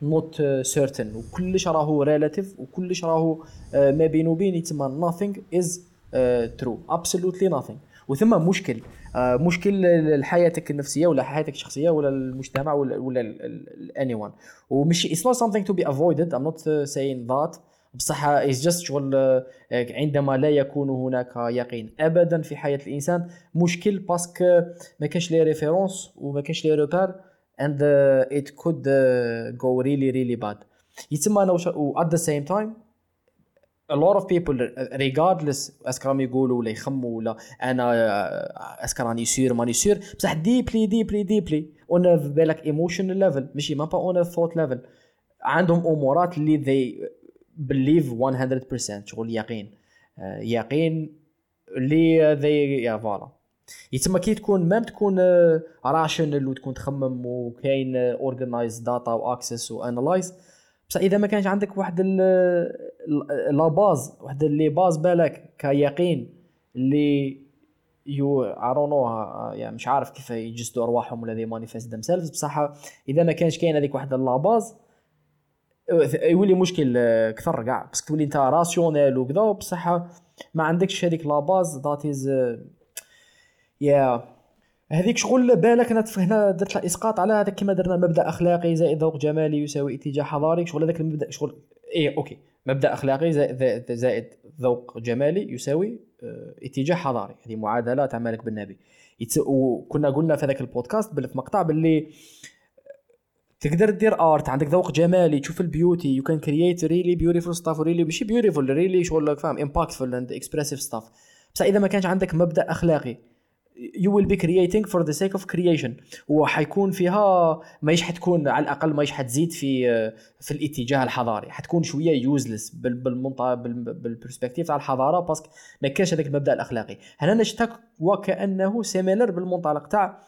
not uh, certain. وكلش راهو relative وكلش راهو uh, ما بين وبين يتسمى nothing uh, true. Absolutely nothing. وثم مشكل uh, مشكل لحياتك النفسية ولا حياتك الشخصية ولا المجتمع ولا ولا ال- anyone. ومش it's not something be avoided. I'm not uh, saying that. بصح it's just شغل uh, عندما لا يكون هناك يقين ابدا في حياة الإنسان. مشكل parce que ما كاش les références وما كاش les repères and uh, it could uh, go really really bad. يتسمى أنا at the same time a lot of people regardless est-ce que راهم يقولوا ولا يخموا ولا أنا آه، est-ce que راني sûr ماني sûr بصح deeply deeply deeply on بالك emotional level ماشي mais pas on thought level عندهم أمورات اللي they believe 100% شغل يقين. آه، يقين اللي they yeah voilà. يتسمى كي تكون même تكون rational وتكون تخمم وكاين organized data و access و analyze بصح إذا ما كانش عندك واحد la base واحد les bases بالك كيقين اللي you know يعني مش عارف كيف يجسدوا أرواحهم ولا they manifest themselves بصح إذا ما كانش كاين هذيك واحد la base يولي مشكل آه، كثر كاع بس تولي أنت rationnel وكذا بصح ما عندكش هذيك la base that is yeah. هذيك شغل بالك أنا هنا درت لها إسقاط على هذاك كما درنا مبدأ أخلاقي زائد ذوق جمالي يساوي اتجاه حضاري. شغل هذاك المبدا شغل إيه okay. مبدأ أخلاقي زائد, زائد ذوق جمالي يساوي آه اتجاه حضاري. هذه معادله تاع مالك بن نبي. وكنا قلنا في هذاك البودكاست بل في مقطع باللي تقدر دير art عندك ذوق جمالي تشوف ال beauty you can create really beautiful stuff really ماشي beautiful really شغل فاهم impactful and expressive stuff بس إذا ما كانش عندك مبدأ أخلاقي you will be creating for the sake of creation. وحيكون فيها ماهيش حتكون على الأقل ماهيش حتزيد في في الاتجاه الحضاري. حتكون شوية useless بالمنطقة بال perspective تاع الحضارة parce que ما كانش هذاك المبدأ الأخلاقي. هنا نشتك وكأنه similar بالمنطلق تاع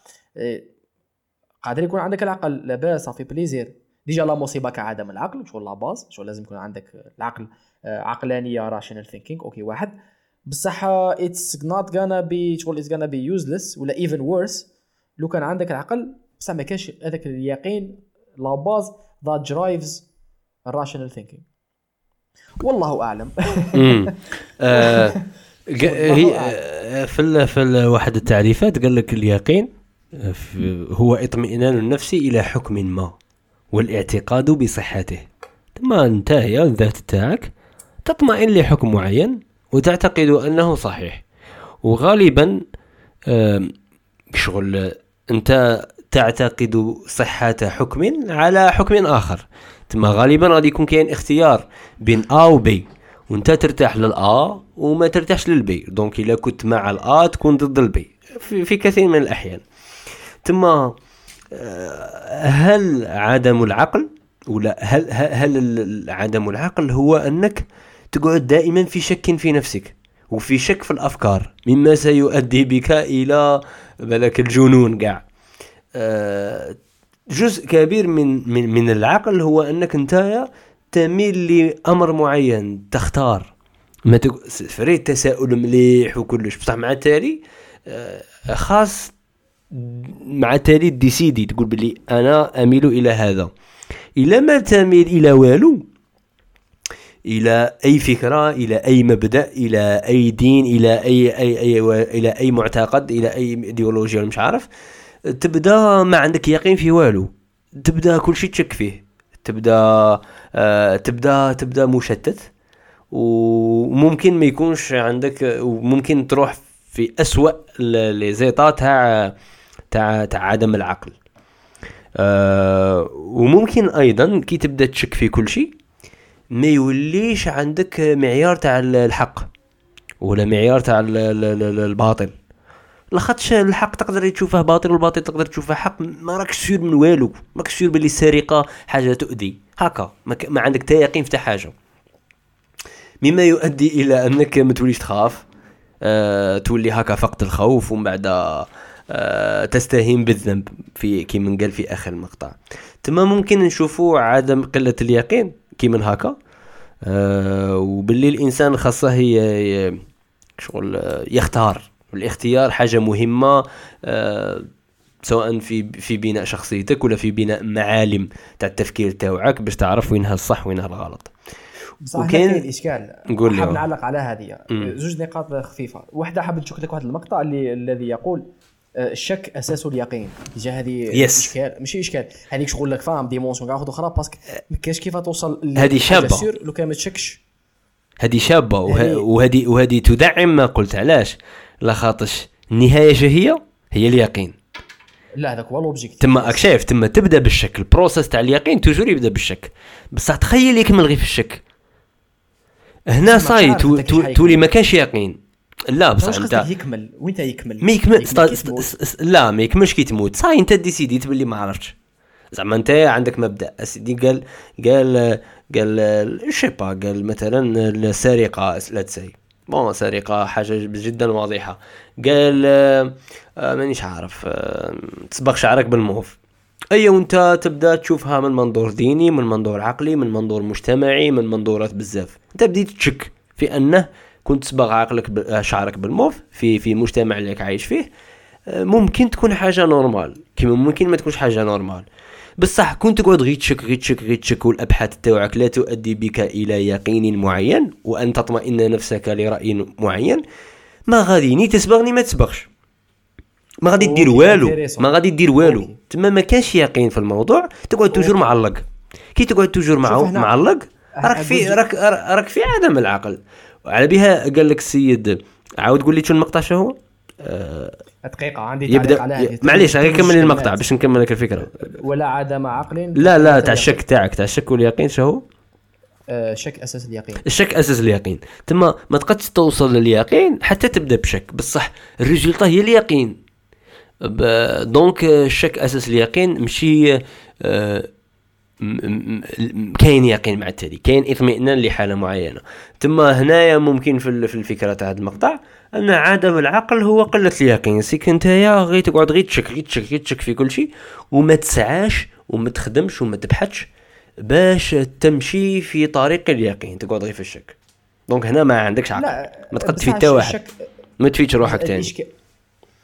قادر يكون عندك العقل. la base ça fait plaisir déjà لا مصيبة كعدم العقل شغل la base شغل لازم يكون عندك العقل عقلانية rational thinking okay واحد. بصح it's not gonna be شغل it's gonna be useless ولا even worse لو كان عندك العقل بصح ما كانش هذاك اليقين la base that drives ال rational thinking والله أعلم. آه هي آه في ال في واحد التعريفات قال لك اليقين هو اطمئنان النفس إلى حكم ما والاعتقاد بصحته. ثم انت يا الذات تاعك تطمئن لحكم معين. وتعتقد أنه صحيح. وغالبا شغل أنت تعتقد صحة حكم على حكم آخر. تما غالبا غادي يكون كاين اختيار بين A و B وأنت ترتاح لل A وما ترتاحش لل B donc إلا كنت مع ال A تكون ضد ال B في, في كثير من الأحيان. تما هل عدم العقل ولا هل هل عدم العقل هو أنك تقعد دائما في شك في نفسك وفي شك في الأفكار. مما سيؤدي بك إلى بلك الجنون. كاع جزء كبير من من من العقل هو أنك أنت تميل لأمر معين تختار. ما فريد تساؤل مليح وكلش. بصح مع التالي آه، خاص مع التالي ديسيدي تقول بلي أنا أميل إلى هذا. إلى ما تميل إلى والو إلى أي فكرة إلى أي مبدأ إلى أي دين إلى أي أي, أي إلى أي معتقد إلى أي إيديولوجيا مش عارف. تبدأ ما عندك يقين في والو. تبدأ كل شيء تشك فيه. تبدأ آه تبدأ تبدأ مشتت. وممكن ما يكونش عندك وممكن تروح في أسوأ لي زيطا تاع تاع تاع عدم العقل. آه وممكن أيضا كي تبدأ تشك في كل شيء ما يوليش عندك معيار تاع الحق ولا معيار تاع الباطل. لاخاطش الحق تقدر تشوفه باطل والباطل تقدر تشوفه حق ما راكش سير من والو ما راكش سير باللي السرقه حاجة تؤذي. هكا ما, ما عندك تا يقين في حاجة. مما يؤدي إلى أنك ما توليش تخاف أه تولي هكا فقد الخوف ومن بعد أه تستهين بالذنب في كي قال في آخر المقطع. تما ممكن نشوفوا عدم قلة اليقين. كي من هكا. أه وباللي الإنسان خاصة هي شغل يختار. الاختيار حاجة مهمة أه سواء في في بناء شخصيتك ولا في بناء معالم تاع التفكير تاعك باش تعرف وينها الصح وينها الغلط. وكاين كاين إشكال. قول حاب نعلق على هذه. زوج نقاط خفيفة. واحدة حاب نشوف لك واحد المقطع اللي الذي يقول آه، الشك أساس اليقين. جا هذه yes. إشكال ماشي إشكال. هذيك شغل لك فاهم dimension كاع أخرى parce que ما كاينش كيف توصل هذه شابة. لو كان ما تشكش؟ هذه شابة وهذه وهذه تدعم. ما قلت علاش؟ لا خاطش النهاية هي؟ هي اليقين. لا هذاك هو l'objectif تما راك شايف تما تبدأ بالشك. ال process تاع اليقين toujours يبدأ بالشك. بصح تخيل يكمل غير في الشك. هنا صاي تولي ما كانش يقين. لا بصح انت يكمل. وين يكمل؟ ما يكمل لا ما يكملش كي تموت. ça y est انت décidit باللي ما عرفتش. زعما انت عندك مبدأ. اسيدي قال قال قال شيبا قال مثلا السرقة لا c'est bon سرقة حاجة جدا واضحة. قال آه مانيش عارف آه تصبغ شعرك بالموف. اي وانت تبدأ تشوفها من منظور ديني من منظور عقلي من منظور مجتمعي من منظورات بزاف. انت بديت تشك في أنه كنت تصبغ عقلك شعرك بالموف في في المجتمع اللي عايش فيه ممكن تكون حاجة normal كيما ممكن ما تكونش حاجة normal بصح كنت تقعد غير تشك غير تشك غير تشك والأبحاث تاعك لا تؤدي بك إلى يقين معين وأن تطمئن نفسك لرأي معين. ما غادي ni تسبغ ni ما تسبغش ما غادي دير والو. ما غادي دير والو. تما ما كانش يقين في الموضوع تقعد toujours معلق كي تقعد toujours مع معلق راك في راك راك في عدم العقل. على بها قال لك السيد عاود قول لي شو المقطع شو هو؟ أه دقيقة عندي يبدا على معليش غير كمل المقطع باش نكمل لك الفكرة. ولا عدم عقل؟ لا لا تاع الشك تاعك تاع الشك واليقين شو هو؟ أه شك أساس اليقين. الشك أساس اليقين. تما ما تقدش توصل لليقين حتى تبدأ بشك. بصح ال résultat هي اليقين. donc الشك أساس اليقين ماشي أه كاين يقين مع التالي كاين إطمئنان لحالة معينة. ثم هنايا ممكن في في الفكرة تاع هذا المقطع أن عدم العقل هو قلة اليقين. سيك نتايا غير تقعد غير تشك غير تشك غير تشك في كل شيء وما تسعاش وما تخدمش وما تبحثش باش تمشي في طريق اليقين تقعد غير في الشك. donc هنا ما عندكش عقل. ما تقد تفيد حتى واحد. ما تفيدش روحك ثاني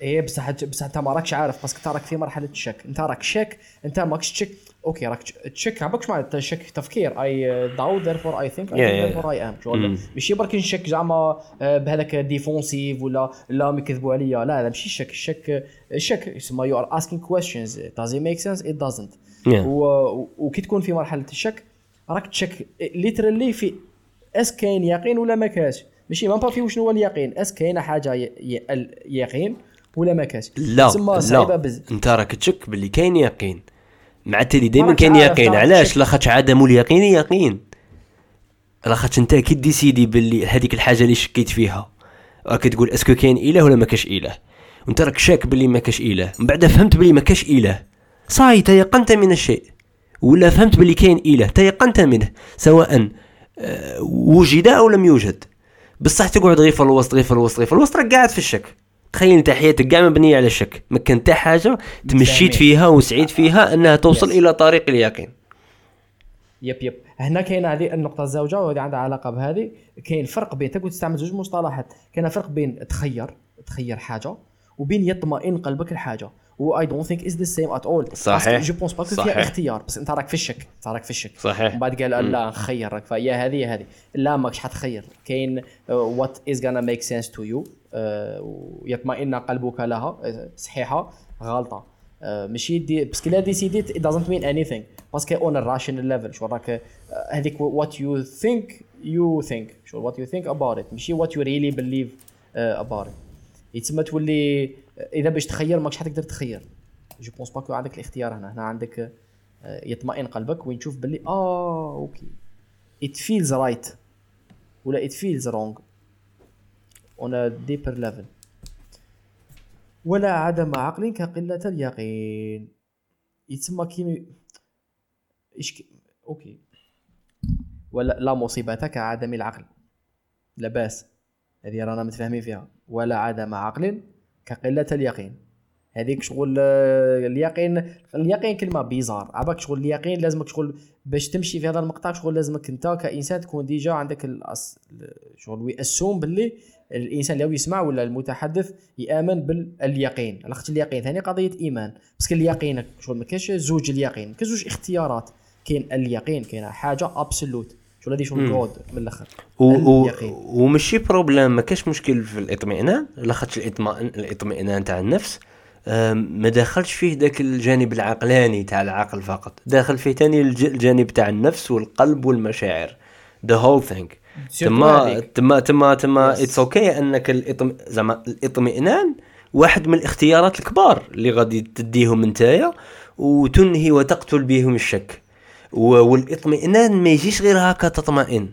إيه بصح بصح أنت ما راكش عارف parce que أنت راك في مرحلة الشك. أنت راك شك أنت ماكش تشك okay راك تشك عباكش معناتها؟ شك تفكير. I doubt therefore I think therefore I am ماشي برك نشك زعما آه، بهذاك défensif ولا لا يكذبوا عليا. لا هذا ماشي الشك الشك الشك يسمى you are asking questions does it make sense? It doesn't. وكي تكون في مرحلة الشك راك تشك literally في est-ce كاين يقين ولا ما كاش. ماشي ما في وشنو هو اليقين. اس كاينة حاجة يقين ولا ما كاش. لا لا. أنت راك تشك باللي كاين يقين. مع التالي دائما كاين يقين. علاش؟ لاخاطش عدم اليقين يقين لاخاطش انت كي décidé باللي هذيك الحاجة اللي شكيت فيها راك تقول est-ce que كاين إله ولا ما كاش إله؟ وانت راك شاك باللي ما كاش إله. من بعد فهمت باللي ما كاش إله. صاي تيقنت من الشيء. ولا فهمت باللي كاين إله تيقنت منه. سواء آه، وجد أو لم يوجد. بصح تقعد غير في الوسط غير في الوسط غير في الوسط راك قاعد في الشك. تخيل انت حياتك كاع مبنية على الشك ما كان حتى حاجة تمشيت فيها وسعيت فيها إنها توصل إلى طريق اليقين. yep yep. هنا كاين هذه النقطة الزوجة وهذه عندها علاقة بهذه. كاين فرق بين تقول تستعمل زوج مصطلحات. كاين فرق بين تخير تخير حاجة وبين يطمئن قلبك لحاجة. و I don't think it's the same at all صحيح. je pense pas que صحيح. فيها اختيار بس انت راك في الشك انت راك في الشك. صحيح. ومن بعد قال لا نخير راك. فيا هذه هذه. لا ماكش حتخير. كاين what is gonna make sense to you ويطمئن قلبك لها آه، صحيحة غلطة. آه، ماشي دي parce que لا décidé ت it doesn't mean anything. parce que on ال rational level شو راك آه، هذيك what you think you think شو what you think about it ماشي what you really believe about it يتسمى تولي إذا باش تخير ماكش حتقدر تخير. je pense pas que عندك الاختيار هنا. هنا عندك آه، يطمئن قلبك وين تشوف باللي آه okay it feels right. ولا it feels wrong. On a deeper level. ولا عدم عقل كقلة اليقين. يتسمى كي... okay. ولا لا مصيبة كعدم العقل. لا بأس. هذه رانا متفاهمين فيها. ولا عدم عقل كقلة اليقين. هذيك شغل آه، اليقين اليقين كلمة bizarre. عباك شغل اليقين لازمك شغل باش تمشي في هذا المقطع شغل لازمك انت كإنسان تكون déjà عندك الأص... شغل وي assume باللي الإنسان اللي يسمع ولا المتحدث يآمن باليقين. على خاطر اليقين. ثاني قضية إيمان. parce que اليقين شغل ما كاينش زوج اليقين كاين زوج اختيارات. كاين اليقين كاين حاجة absolute شغل هذه شغل جود من الأخر. و- و- اليقين. ومشي problème ما كاش مشكل في الاطمئنان. لاخاطش الاطمئنان الاطمئنان تاع النفس. ما داخلش فيه ذاك الجانب العقلاني تاع العقل فقط. داخل فيه تاني الج- الجانب تاع النفس والقلب والمشاعر. the whole thing تما. تما تما تما. it's okay أنك الإطم... زعما الإطمئنان واحد من الاختيارات الكبار اللي غادي تديهم نتايا وتنهي وتقتل بهم الشك. والإطمئنان ما يجيش غير هكا تطمئن.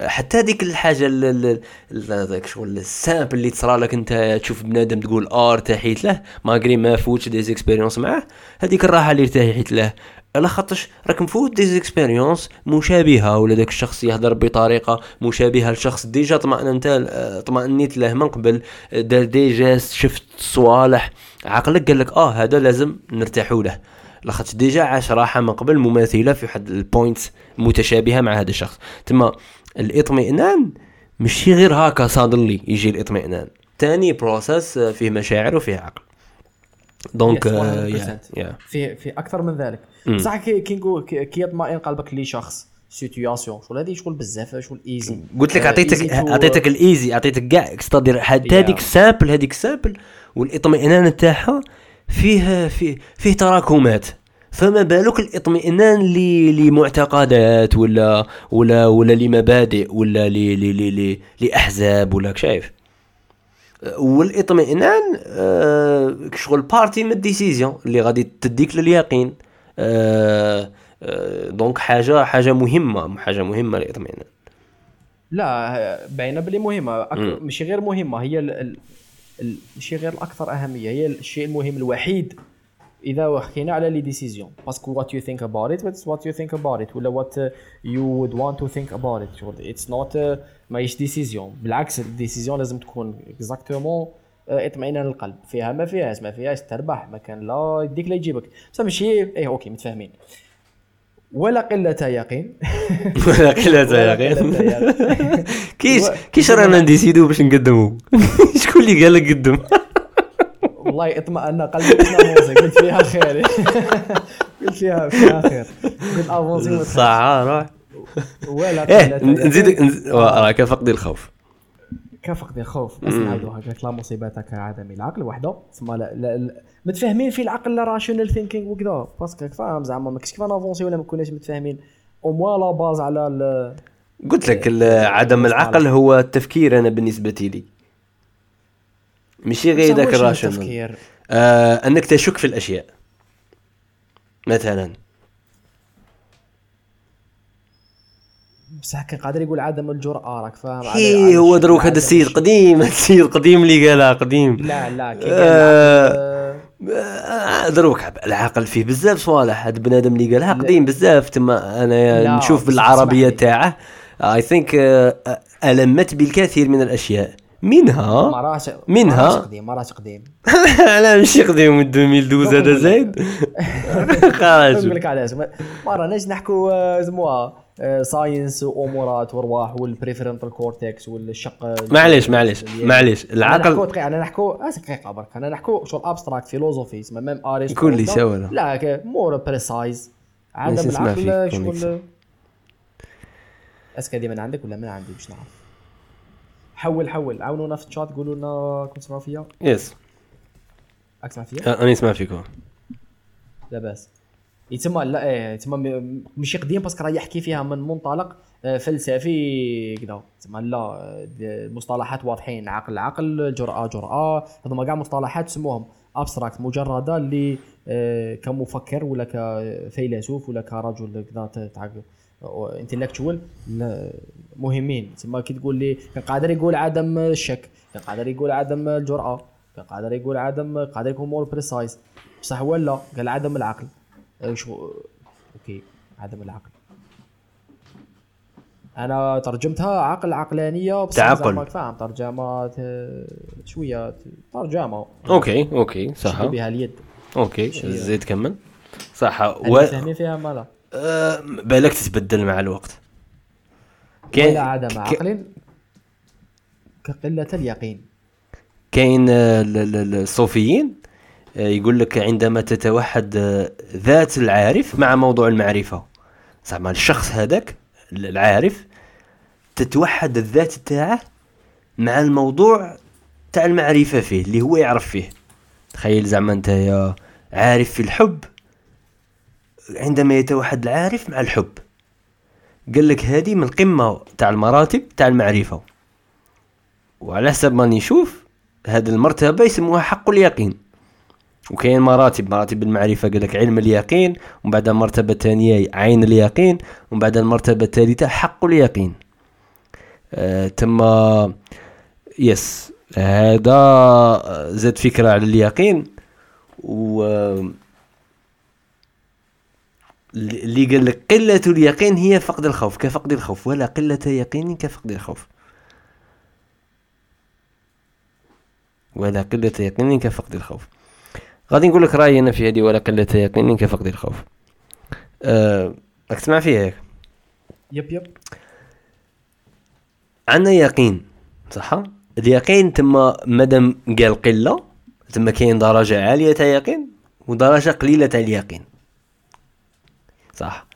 حتى ديك الحاجة ال- ال- ال- ذاك شغل ال sample اللي تصرى لك انت تشوف بنادم تقول آه ارتحيت له malgré ما فوتش des expériences معاه هذيك الراحة اللي ارتحيت له. على خاطرش راك مفوت des expériences مشابهة ولا داك الشخص يهضر بطريقة مشابهة لشخص déjà طمأننت آه، طمأنيت له من قبل آه، دار déjà شفت صوالح عقلك قال لك آه هذا لازم نرتاحوا له. لاخاطش déjà عاش راحة من قبل مماثلة في واحد ال points متشابهة مع هذا الشخص تما الاطمئنان ماشي غير هكا صادلي يجي الاطمئنان تاني process فيه مشاعر وفيه عقل donc Yes, 100%. yeah yeah في في أكثر من ذلك. بصح كي كي نقول كي يطمئن قلبك لشخص situation شغل هذه شغل بزاف شغل easy قلت لك أعطيتك أعطيتك ال easy أعطيتك كاع c'est-à-dire حتى. هذيك ال sample هذيك ال sample والإطمئنان تاعها فيه فيه فيه تراكمات. فما بالك الاطمئنان لمعتقدات ولا ولا ولا لمبادئ ولا ل ل ل ل لأحزاب ولا شايف؟ والاطمئنان آه شغل partie من ال décision اللي غادي تديك لليقين. آه آه donc حاجة حاجة مهمة حاجة مهمة الاطمئنان. لا باينة بلي مهمة. ماشي غير مهمة هي ال... ال... ال... ماشي غير الأكثر أهمية هي الشيء المهم الوحيد إذا حكينا على les décisions parce que what you think about it it's what you think about it ولا what you would want to think about it شغل it's not ماهيش décision بالعكس ال décision لازم تكون exactement اطمئنان القلب. فيها ما فيهاش ما فيهاش تربح ما كان لا يديك لا يجيبك. بصح ماشي إيه okay متفاهمين. ولا قلة يقين. ولا غير يقين. كيش كيش رانا ن décider و باش نقدمو؟ شكون اللي قال لك قدم؟ والله اطمئن قلبي قلت avancer قلت فيها خير. قلت فيها فيها خير. قلت افونسي. صح روح ولا إيه قلة نزيد يقين. نز- راك فقد الخوف. كفقد الخوف. بس نعاودوها قالت لا مصيبتك عدم العقل وحده. ثم لا, لا, متفاهمين في العقل لا راشونال ثينكينغ وكذا. باسكو فاهم؟ زعما ما كنتش كيف نافونسي ولا ما كناش متفاهمين. أو موا لا باز على ال- قلت لك عدم العقل هو التفكير أنا بالنسبة لي. ماشي غير ذاك التفكير؟ آه أنك تشك في الأشياء. مثلا. بصح كان قادر يقول عدم الجرأة راك فاهم هي هو دروك هذا السيد. قديم السيد قديم اللي قالها قديم لا لا كي آه. آه، دروك العقل فيه بزاف صوالح هذا بنادم اللي قالها. قديم بزاف تما أنا نشوف بالعربية. تاعه اي ثينك ألمت بالكثير من الأشياء منها راهش منها؟ ما راهش قديم ما راهش قديم لا ماشي قديم من 2012 هذا نقول. زايد نقول خلاص لك علاش ما راناش نحكوا آه، زعما ساينس وأمورات وأرواح والبريفرنتال كورتكس والشق معليش معليش معليش. أنا نحكو العقل دقيقة أنا نحكو آه، دقيقة برك. أنا نحكو شغل ابستراكت فيلوزوفي تسمى ميم آرسطو. قول لي ولا- شو ولا؟ لا مور بريسايز عدم العقل. شغل اسكا دي من عندك ولا من عندي؟ باش نعرف. حول حول. عاونونا في الشات قولوا لنا كنت تسمعوا فيا yes راك تسمع فيا أنا نسمع فيكم لاباس يتسمى لا إيه يتسمى م- ماشي قديم parce que راه يحكي فيها من منطلق آه، فلسفي كذا تسمى لا آه، المصطلحات واضحين عقل عقل جرأة جرأة. هذوما كاع مصطلحات سموهم abstract مجردة اللي آه، كمفكر ولا كفيلسوف ولا كرجل كذا تاع intellectual مهمين. تسمى كي تقول لي كان قادر يقول عدم الشك كان قادر يقول عدم الجرأة كان قادر يقول عدم قادر يكون more precise بصح هو لا قال عدم العقل. آه، شو okay عدم العقل أنا ترجمتها عقل عقلانية بصح تعقل. فاهم ترجمه آه، شوية ترجمة. okay okay صح. بها اليد. أوكي زيد كمل. صح. و... فيها مالا آه، بالك تتبدل مع الوقت. ولا عدم ك- عقل كقلة اليقين. كاين آه، ال- ال- ال- الصوفيين؟ يقول لك عندما تتوحد آه، ذات العارف مع موضوع المعرفة. زعما الشخص هذاك ال- العارف تتوحد الذات تاعه مع الموضوع تاع المعرفة فيه اللي هو يعرف فيه. تخيل زعما انت يا عارف في الحب عندما يتوحد العارف مع الحب. قال لك هذه من القمة تاع المراتب تاع المعرفة. وعلى حسب ما نشوف هذه المرتبة يسموها حق اليقين. وكاين مراتب مراتب المعرفة قال لك علم اليقين ومن بعد المرتبة الثانية عين اليقين ومن بعد المرتبة الثالثة حق اليقين. آه تم يس هذا آه، زاد فكرة على اليقين و اللي قال لك قلة اليقين هي فقد الخوف كفقد الخوف ولا قلة يقين كفقد الخوف. ولا قلة يقين كفقد الخوف. غادي نقول لك رأيي أنا في هذه ولا قلة يقين كفقد الخوف. أه راك تسمع فيها ياك yep yep. عندنا يقين صح؟ اليقين تما مادام قال قلة تما كاين درجة عالية تاع يقين ودرجة قليلة تاع اليقين. صح؟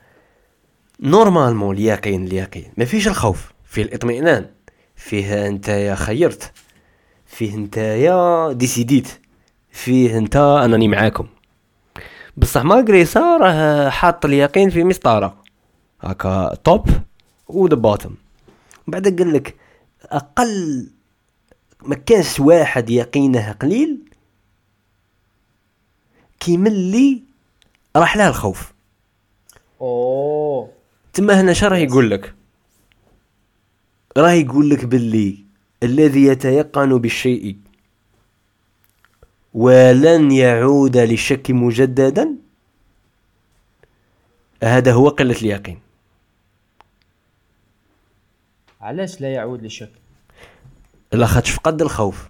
normalement اليقين اليقين. ما فيش الخوف. فيه الاطمئنان. فيه انت يا خيرت. فيه انت يا décidé ت. فيه انت انني معاكم. بصح ماغريسا راه حاط اليقين في مسطرة. هكا توب وذا بوتوم بعد قال لك أقل ما كانش واحد يقينه قليل كيما اللي راح له الخوف. أوه. تما هنا شرح يقول لك؟ راه يقول لك باللي الذي يتيقن بالشيء ولن يعود للشك مجددا هذا هو قلة اليقين علاش لا يعود للشك لاخاطش فقد الخوف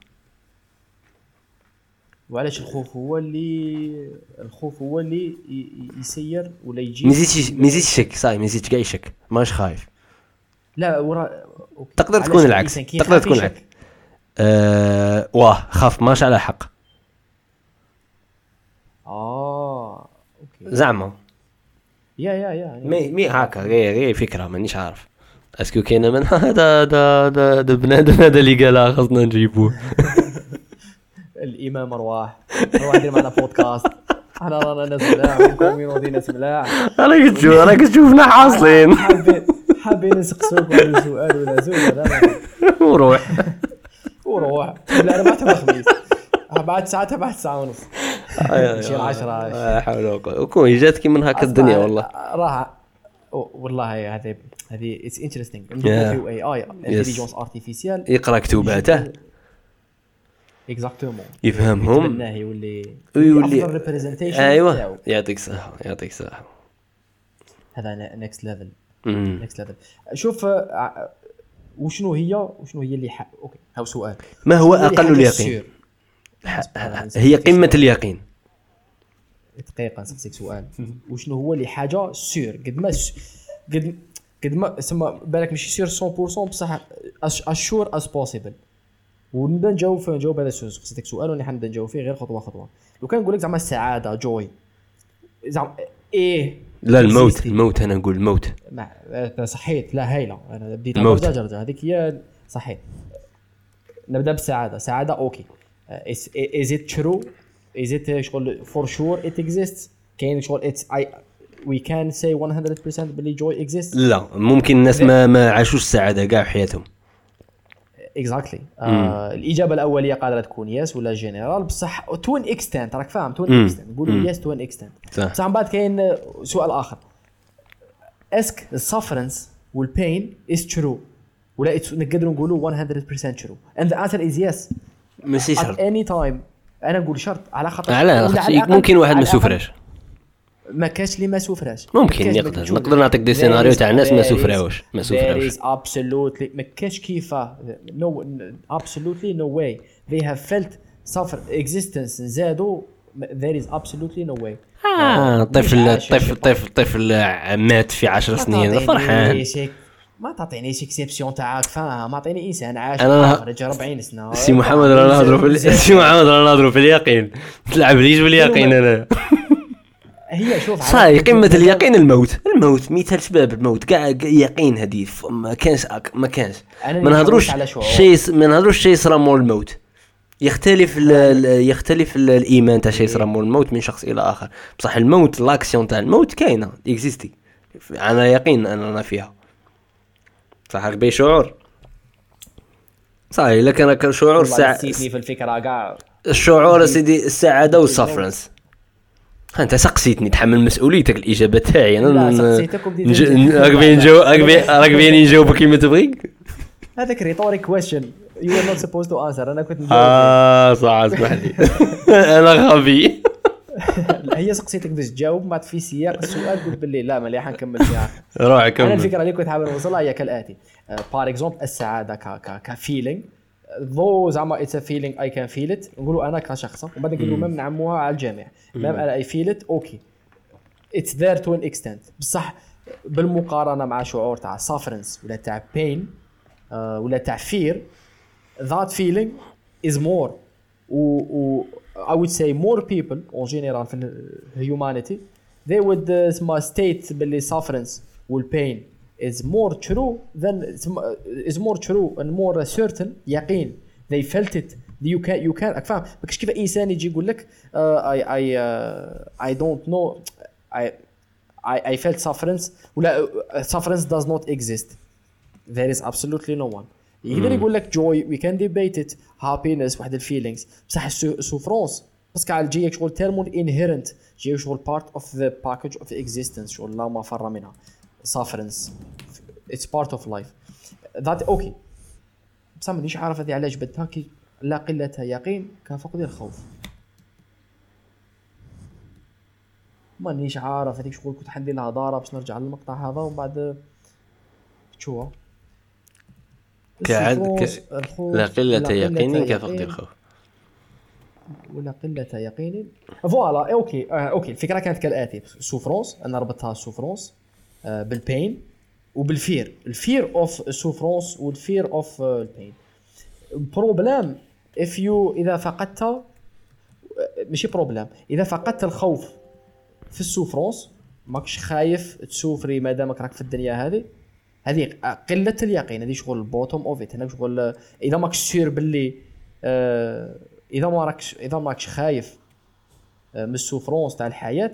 وعلاش الخوف هو اللي الخوف هو اللي يسير ولا يجي ما زيدش ما زيدش شك صاي ما زيدش كاع يشك ماش خايف لا ورا أوكي. تقدر تكون العكس. تقدر تكون؟ العكس. آه واه خاف ماش على حق آه أوكي. زعما يا يا يا مي مي هكا غير غير فكرة مانيش عارف. اسكو كاينة من هذا هذا هذا بنادم هذا اللي قالها خاصنا نجيبوه. الامام ارواح ارواح دير معنا بودكاست إحنا رانا ناس ملاح وكوميونيتي ناس ملاح راك تشوف راك تشوفنا حاصلين. حابين حابين نسقسوك ولا سؤال ولا زوج وروح. وروح. لا اربعة تبع خميس بعد ساعة تبع ساعة ونص. شي العشرة لا حول ولا قوة. وكون جاتك من هكا الدنيا والله. راح. والله هذه هذه it's Yeah. في اي اي intelligence artificielle يقرأ كتوباته exactement يفهمهم. يولي ويولي- افضل representation أيوه. يعطيك الصحة يعطيك الصحة. هذا next level. next level شوف آه، وشنو هي؟ وشنو هي اللي. okay هاو سؤال. ما هو أقل اليقين؟ هي قمة اليقين. دقيقة نسقسيك سؤال. وشنو هو اللي حاجة sûr؟ قد ما س... قد قد ما تسمى بالك ماشي sûr 100% بصح as sure as possible ونبدا نجاوب نجاوب هذا السؤال. سقسيتك سؤال ونحن نبدا نجاوب فيه غير خطوة خطوة. لو كان نقول لك زعما السعادة جوي زعما إيه. لا الموت existing. الموت أنا نقول الموت. صحيت لا هايله أنا بديت الموت. هذيك هي صحيت نبدأ بالسعادة. سعادة أوكي. از ات ترو از ات شغل فور شور ات اكزيست كاين شغل اتس اي وي كان سي 100% باللي جوي اكزيست لا ممكن الناس ما ما عاشوش السعادة كاع في حياتهم. exactly الإجابة الأولية قادرة تكون yes ولا جنرال بصح to an extent راك فاهم؟ to an. extent نقولوا yes to an extent صح. بصح من بعد كاين سؤال آخر. est-ce que ال sufferance وال pain is true ولا it's- نقدروا نقولوا 100% true and the answer is yes. ماشي at شرط. any time. أنا نقول شرط. على خاطر على ممكن واحد ما سوفراش ما كاش اللي ما سوفراش ممكن. مجهود. نقدر نعطيك des scénarios تاع ناس ما سوفراوش. ما سوفراوش. absolutely ما كاش كيفاه no absolutely no way. They have felt suffer existence زادوا there is absolutely no way. آه طفل طفل. طفل طفل مات في عشر ما سنين. تعطينيش فرحان. ما تعطينيش اكسبسيون تاعك فاهم اعطيني إنسان عاش أنا- خرج 40 سنة. سي محمد رانا نهضروا في سي محمد رانا نهضروا في اليقين. تلعب ليش باليقين أنا؟ هي شوف صاي قمة اليقين الموت. الموت مثال شباب الموت. كاع يقين هذه. ما كانش أك- ما كانش. ما نهضروش. شيء ما نهضروش شيء صرا مول الموت. يختلف ال- ال- يختلف ال- الإيمان تاع شيء صرا مول الموت من شخص إلى آخر. بصح الموت l'action تاع الموت كاينة exister أنا يقين ان أنا فيها. صح بي شعور. صحيح الا كان كان شعور سع... في الفكرة كاع الشعور سيدي السعادة وال sufferance. أنت سقسيتني تحمل مسؤوليتك الإجابة تاعي. أنا. راك باين راك باين- نجاوبك كيما تبغي. هذاك rhetoric question you are not supposed to answer أنا كنت آه صح اسمح لي أنا غبي. هي سقسيتك باش تجاوب بعد في سياق. السؤال قلت باللي لا مليح نكمل فيها. روح أنا كمل الفكرة اللي كنت حابب نوصلها هي كالآتي. par exemple السعادة ك feeling. the زعما it's a feeling I can feel it نقولوا أنا كشخص ومن بعد نقولوا même نعموها على الجميع. même أنا I feel it okay. it's there to an extent بصح بالمقارنة مع شعور تاع sufferance ولا تاع pain ولا تاع fear that feeling is more. و, و I would say more people en general في humanity they would uh, اسمها state باللي sufferance وال pain is more true than is more true and more certain يقين they felt it you can you can راك فاهم ما كاينش كيف انسان يجي يقول لك uh, I I uh, I don't know I I, I felt sufferance ولا uh, sufferance does not exist there is absolutely no one يقدر يقول لك joy we can debate it. Happiness واحد الفيلينغز بصح السوفرونس بس كاع جايك شغل تيرمون inherent. جاي شغل part of the package of existence. شغل لا مفر منها. Sufferance. It's part of life. That okay. بصح مانيش عارف هذه؟ علاش بدها؟ كي لا قلة يقين كفقد الخوف. مانيش عارف هذيك شغل كنت حندير لها دارة باش نرجع للمقطع هذا ومن بعد شو؟ كعد ك... الخوف، لا قلة لا يقين كفقد. الخوف. ولا قلة يقين. فوالا أوكي آه أوكي الفكرة كانت كالآتي. سوفرونس أنا ربطتها السوفرونس آه بالبين وبالفير. الفير اوف السوفرونس والفير اوف البين. بروبلام اف يو إذا فقدت آه، ماشي بروبلام إذا فقدت الخوف في السوفرونس ماكش خايف تسوفري ما دامك راك في الدنيا هذه. هذه قلة اليقين هذه شغل البوتوم اوف ات هنا شغل آه، إذا ماكش سير باللي آه إذا ما راكش إذا ماكش خايف آه، من ال souffrance تاع الحياة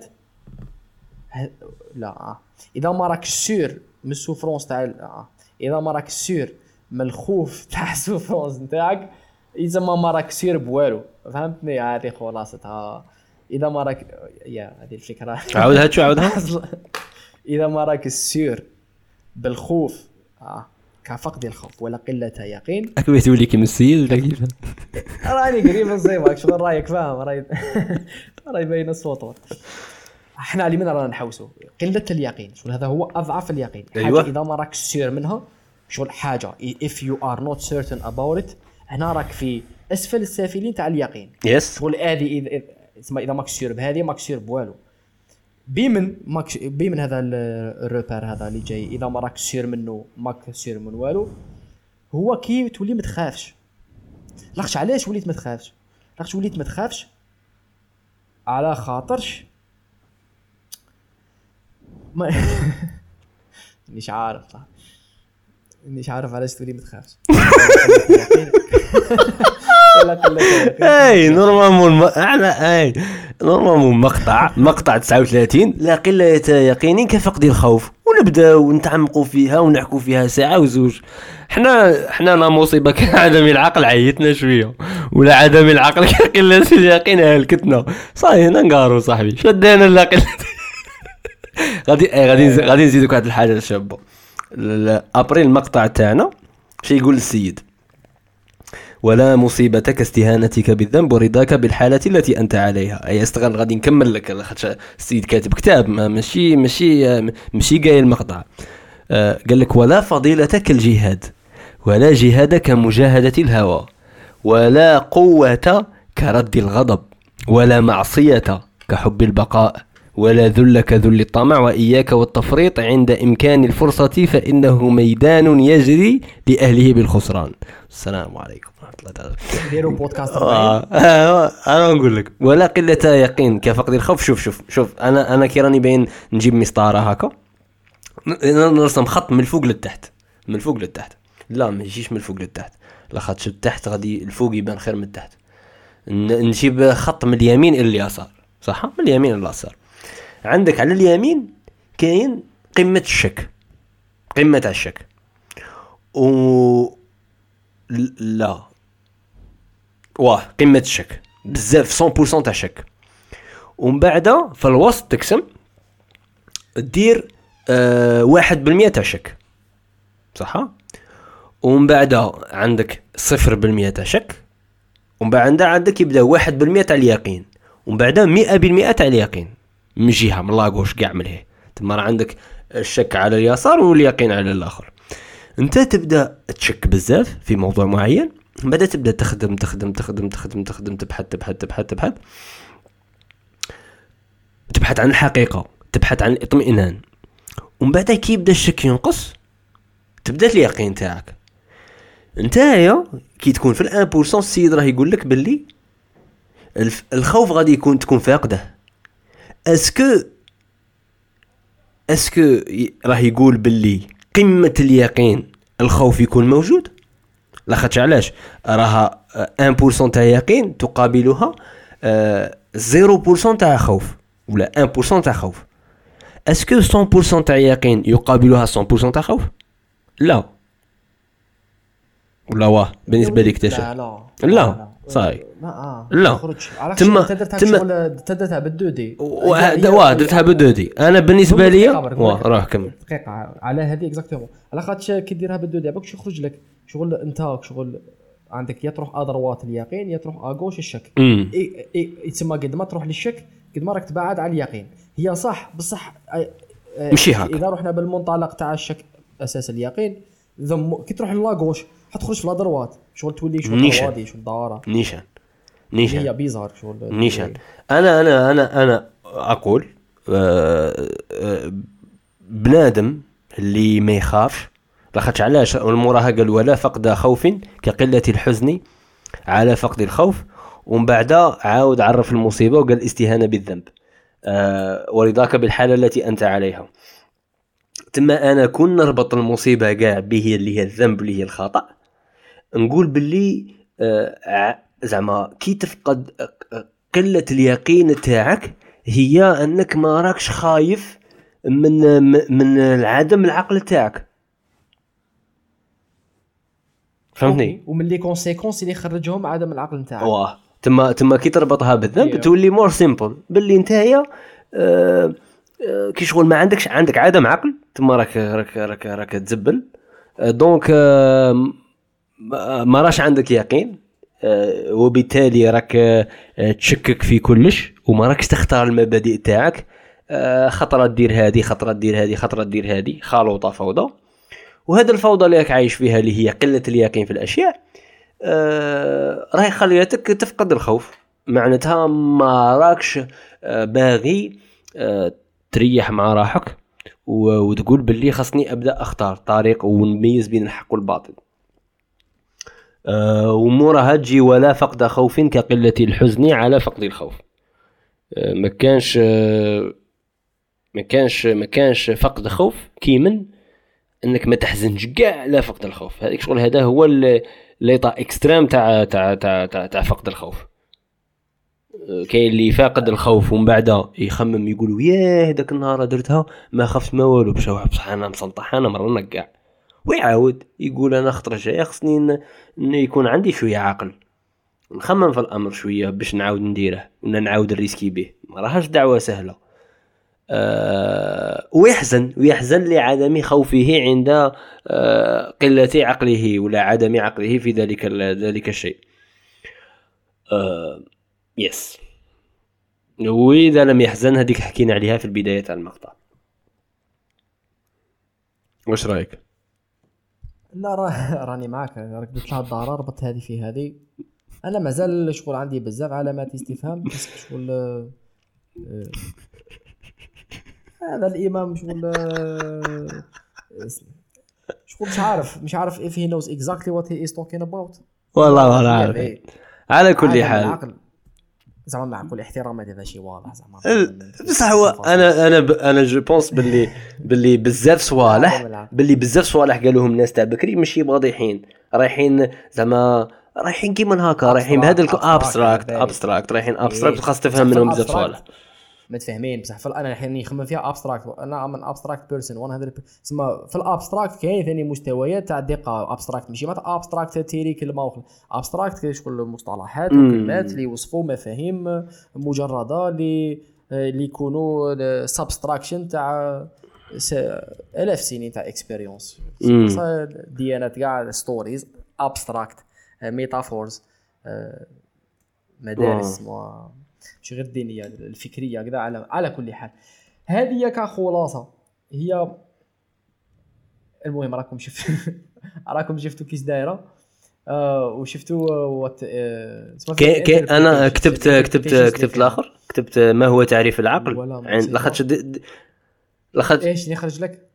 لا. إذا ما راكش sûr من ال souffrance تاع. إذا ما راكش sûr من الخوف تاع ال souffrance نتاعك إذا ما ما راك sûr بوالو. فهمتني؟ هذه خلاصتها. إذا ما راك يا هذه الفكرة. عاودها شو عاودها؟ إذا ما راك sûr بالخوف. آه. كفقد الخوف ولا قلة يقين. اكبر تولي كيما السيد ولا كيف؟ راني قريب نصيبك شغل رأيك فاهم؟ راي راي باين السطور إحنا على من رانا نحوسوا قلة اليقين. شغل هذا هو أضعف اليقين. حاجة أيوة. إذا ما راك سير منها شغل حاجة. If you are not certain about it هنا راك في أسفل السافلين تاع اليقين. يس شغل هذه اذا اذا ماك سير بهذه ماك سير بوالو. بيمن ماكش بيمن هذا ال- الروبير هذا اللي جاي إذا ما راك سير منه ماك سير من والو. هو كي تولي ما تخافش. لاخش علاش وليت ما تخافش؟ لاخش وليت ما تخافش؟ على خاطرش ما مش عارف صح. مش عارف علاش تولي ما تخافش. أي normalement الم... أنا أي. normalement مقطع مقطع 39 لا قله يقين كفقد الخوف. ونبداو نتعمقوا فيها ونحكوا فيها ساعة وزوج. حنا حنا لا مصيبة كعدم العقل عيتنا شوية. ولا عدم العقل كقلة اليقين هلكتنا صاي هنا نقارو صاحبي. شدينا لا قلة. غادي غادي غادي نزيدك واحد الحاجة شابة. ابري المقطع تاعنا شي يقول السيد. ولا مصيبة كاستهانتك بالذنب ورضاك بالحالة التي أنت عليها. أي استغل غادي نكمل لك لاخاطش السيد كاتب كتاب ما- ماشي ماشي ماشي قايل المقطع. آه، قال لك ولا فضيلة كالجهاد ولا جهاد كمجاهدة الهوى ولا قوة كرد الغضب ولا معصية كحب البقاء ولا ذل كذل الطمع وإياك والتفريط عند إمكان الفرصة فإنه ميدان يجري لأهله بالخسران. السلام عليكم. ديروا بودكاست آه، آه، أنا نقول لك ولا قله يقين كفقد الخوف شوف شوف شوف أنا أنا كي راني باين نجيب مسطرة هكا نرسم خط من الفوق للتحت من الفوق للتحت. لا ما يجيش من الفوق للتحت. لاخاطش التحت غادي الفوق يبان خير من التحت. نجيب خط من اليمين إلى اليسار صح؟ من اليمين إلى اليسار. عندك على اليمين كاين قمة الشك قمة الشك. و لا. واه قمة الشك. بزاف 100% تاع الشك ومن بعد في الوسط تقسم دير آه واحد بالمية تاع الشك صح؟ ومن بعد عندك صفر بالمية تاع شك. ومن بعد عندك يبدأ واحد بالمية تاع اليقين. ومن بعد مئة بالمئة تاع اليقين. من جهة من لاغوش كاع من هي. تما راه عندك الشك على اليسار واليقين على الآخر. انت تبدأ تشك بزاف في موضوع معين. بعد تبدأ تخدم تخدم تخدم تخدم تخدم تبحث تبحث تبحث تبحث. تبحث عن الحقيقة تبحث عن الاطمئنان. ومن بعد كي يبدأ الشك ينقص تبدأ اليقين تاعك. نتايا كي تكون في ال un pourcent السيد راه يقول لك باللي الخوف غادي يكون تكون فاقده. est-ce que est-ce que راه يقول باللي قمة اليقين الخوف يكون موجود؟ لاخاطش علاش؟ راها آه، 1% تاع يقين تقابلها آه، 0% تاع خوف ولا 1% تاع خوف. اسكو 100% تاع يقين يقابلها 100% تاع خوف؟ لا. ولا واه بالنسبة لك تشا. لا لا. صاي لا تما- تما درتها بالدو دي وهذا واه درتها بدودي. أنا بالنسبة لي واه راه كمل. دقيقة على هذه اكزاكتومون على خاطش كي ديرها بالدو دي باك يخرج لك. شغل انت شغل عندك يا تروح ادروات اليقين يا تروح اغوش الشك؟ إي- إي- يتسمى قد ما تروح للشك قد ما راك تبعد على اليقين. هي صح بصح ماشي هكا. إذا رحنا بالمنطلق تاع الشك أساس اليقين ذم كي تروح للاغوش حتخرج في الادروات شغل تولي شغل نيشان. روادي شغل دارة. نيشان. هي نيشان بيزار شغل. نيشان. أنا أنا أنا أنا أقول آه، آه، بنادم اللي ما يخافش لاخاطش علاش المراهقة قال ولا فقد خوف كقلة الحزن على فقد الخوف ومن بعد عاود عرف المصيبة وقال الاستهانة بالذنب. آه، ورضاك بالحالة التي أنت عليها. تما أنا كون نربط المصيبة كاع به اللي هي الذنب اللي هي الخطأ. نقول باللي آه، زعما كي تفقد آه، قلة اليقين تاعك هي أنك ما راكش خايف من من- من عدم العقل تاعك. فهمتني؟ ومن les conséquences اللي يخرجهم عدم العقل نتاعك واه تما تما كي تربطها بالذنب Yeah. تولي more simple باللي نتايا آه آه كي شغل ما عندكش عندك عدم عقل تما راك راك راك راك تزبل. آه donc آه ما- ما راش عندك يقين آه وبالتالي راك آه تشكك في كلش وما راكش تختار المبادئ تاعك. آه خطرة دير هذه خطرة دير هذه خطرة دير هذه خلوطه فوضى. وهذا الفوضى اللي راك عايش فيها اللي هي قلة اليقين في الأشياء آه، راهي خليتك تفقد الخوف. معناتها ما راكش آه، باغي آه، تريح مع روحك و- وتقول باللي خاصني أبدأ أختار طريق ونميز بين الحق والباطل. آه، وموراها تجي ولا فقد خوف كقلة الحزن على فقد الخوف. آه، ما كانش آه، ما كانش ما كانش فقد خوف كيمن انك ما تحزنش كاع على فقد الخوف. هذيك شغل هذا هو ليطا اكستريم تاع تاع تاع تاع, تاع فقد الخوف. آه، كاين اللي فاقد الخوف ومن بعد يخمم يقول ياه داك النهار درتها ما خفت ما والو. بصح بصح أنا مسنطح أنا مرنا كاع ويعاود يقول أنا خطره جاية خصني ن يكون عندي شوية عقل. نخمم في الأمر شوية باش نعاود نديره ولا نعاود ن risquer به. ما راهاش دعوة سهلة. ويحزن ويحزن لعدم خوفه عند آه قلة عقله ولا عدم عقله في ذلك ذلك الشيء. آه yes وإذا لم يحزن هذيك حكينا عليها في البداية تاع المقطع. واش رأيك؟ لا راه راني معاك. راك قلت لها الدار ربطت هذه في هذه. أنا مازال شغل عندي بزاف علامات استفهام بس شغل آه، آه، هذا الإمام شغل آه، شغل مش عارف مش عارف if he knows exactly what he is talking about. والله ما عارف يعني على كل حال. زعما مع كل احترام هذا شيء واضح زعما. بصح هو أنا أنا ب... أنا جو بونس باللي باللي بزاف صوالح. باللي بزاف صوالح قالوهم الناس تاع بكري ماشي واضحين. رايحين زعما رايحين كيما هكا رايحين بهذا Abstract, ابستراكت ابستراكت رايحين إيه. ابستراكت خاص بصح تفهم منهم بزاف صوالح. متفاهمين بصح في أنا الحين نخمم فيها ابستراكت أنا ام ابستراكت بيرسون 100 تسمى في الابستراكت كاين ثاني مستويات تاع الدقة ابستراكت ماشي معناتها ابستراكت تيري كلمة وخل ابستراكت شغل مصطلحات مم. وكلمات اللي يوصفوا مفاهيم مجردة اللي اللي يكونوا abstraction تاع ألاف سنين تاع expérience. ديانات كاع stories abstract metaphors مدارس ما مش غير الدينية الفكرية كذا على على كل حال. هذه كخلاصه هي المهم راكم شفتوا راكم شفتوا كيفاش دايرة؟ آه وشفتوا what آه اسمها كي كي أنا. كتبت كتبت كتبت الآخر كتبت ما هو تعريف العقل. ولا ما عن نسيت. لاخاطش لاخاطش إيش يخرج لك؟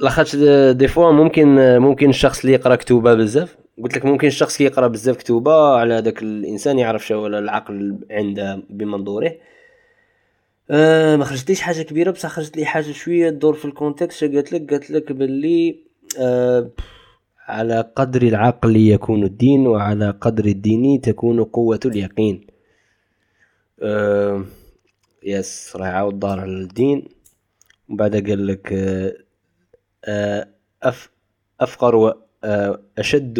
لاخاطش des fois ممكن ممكن الشخص اللي يقرا كتوبة بزاف. قلت لك ممكن الشخص اللي يقرأ بزاف كتوبة على هذاك الإنسان يعرف شو العقل عنده بمنظوره. آه ما خرجتليش حاجة كبيرة بصح خرجت لي حاجة شوية تدور في ال context قالت لك؟ قالت لك باللي آه على قدر العقل يكون الدين وعلى قدر الدين تكون قوة اليقين. آه يس راح يعاود دار على الدين. بعد قال لك آه أف أفقر وأشد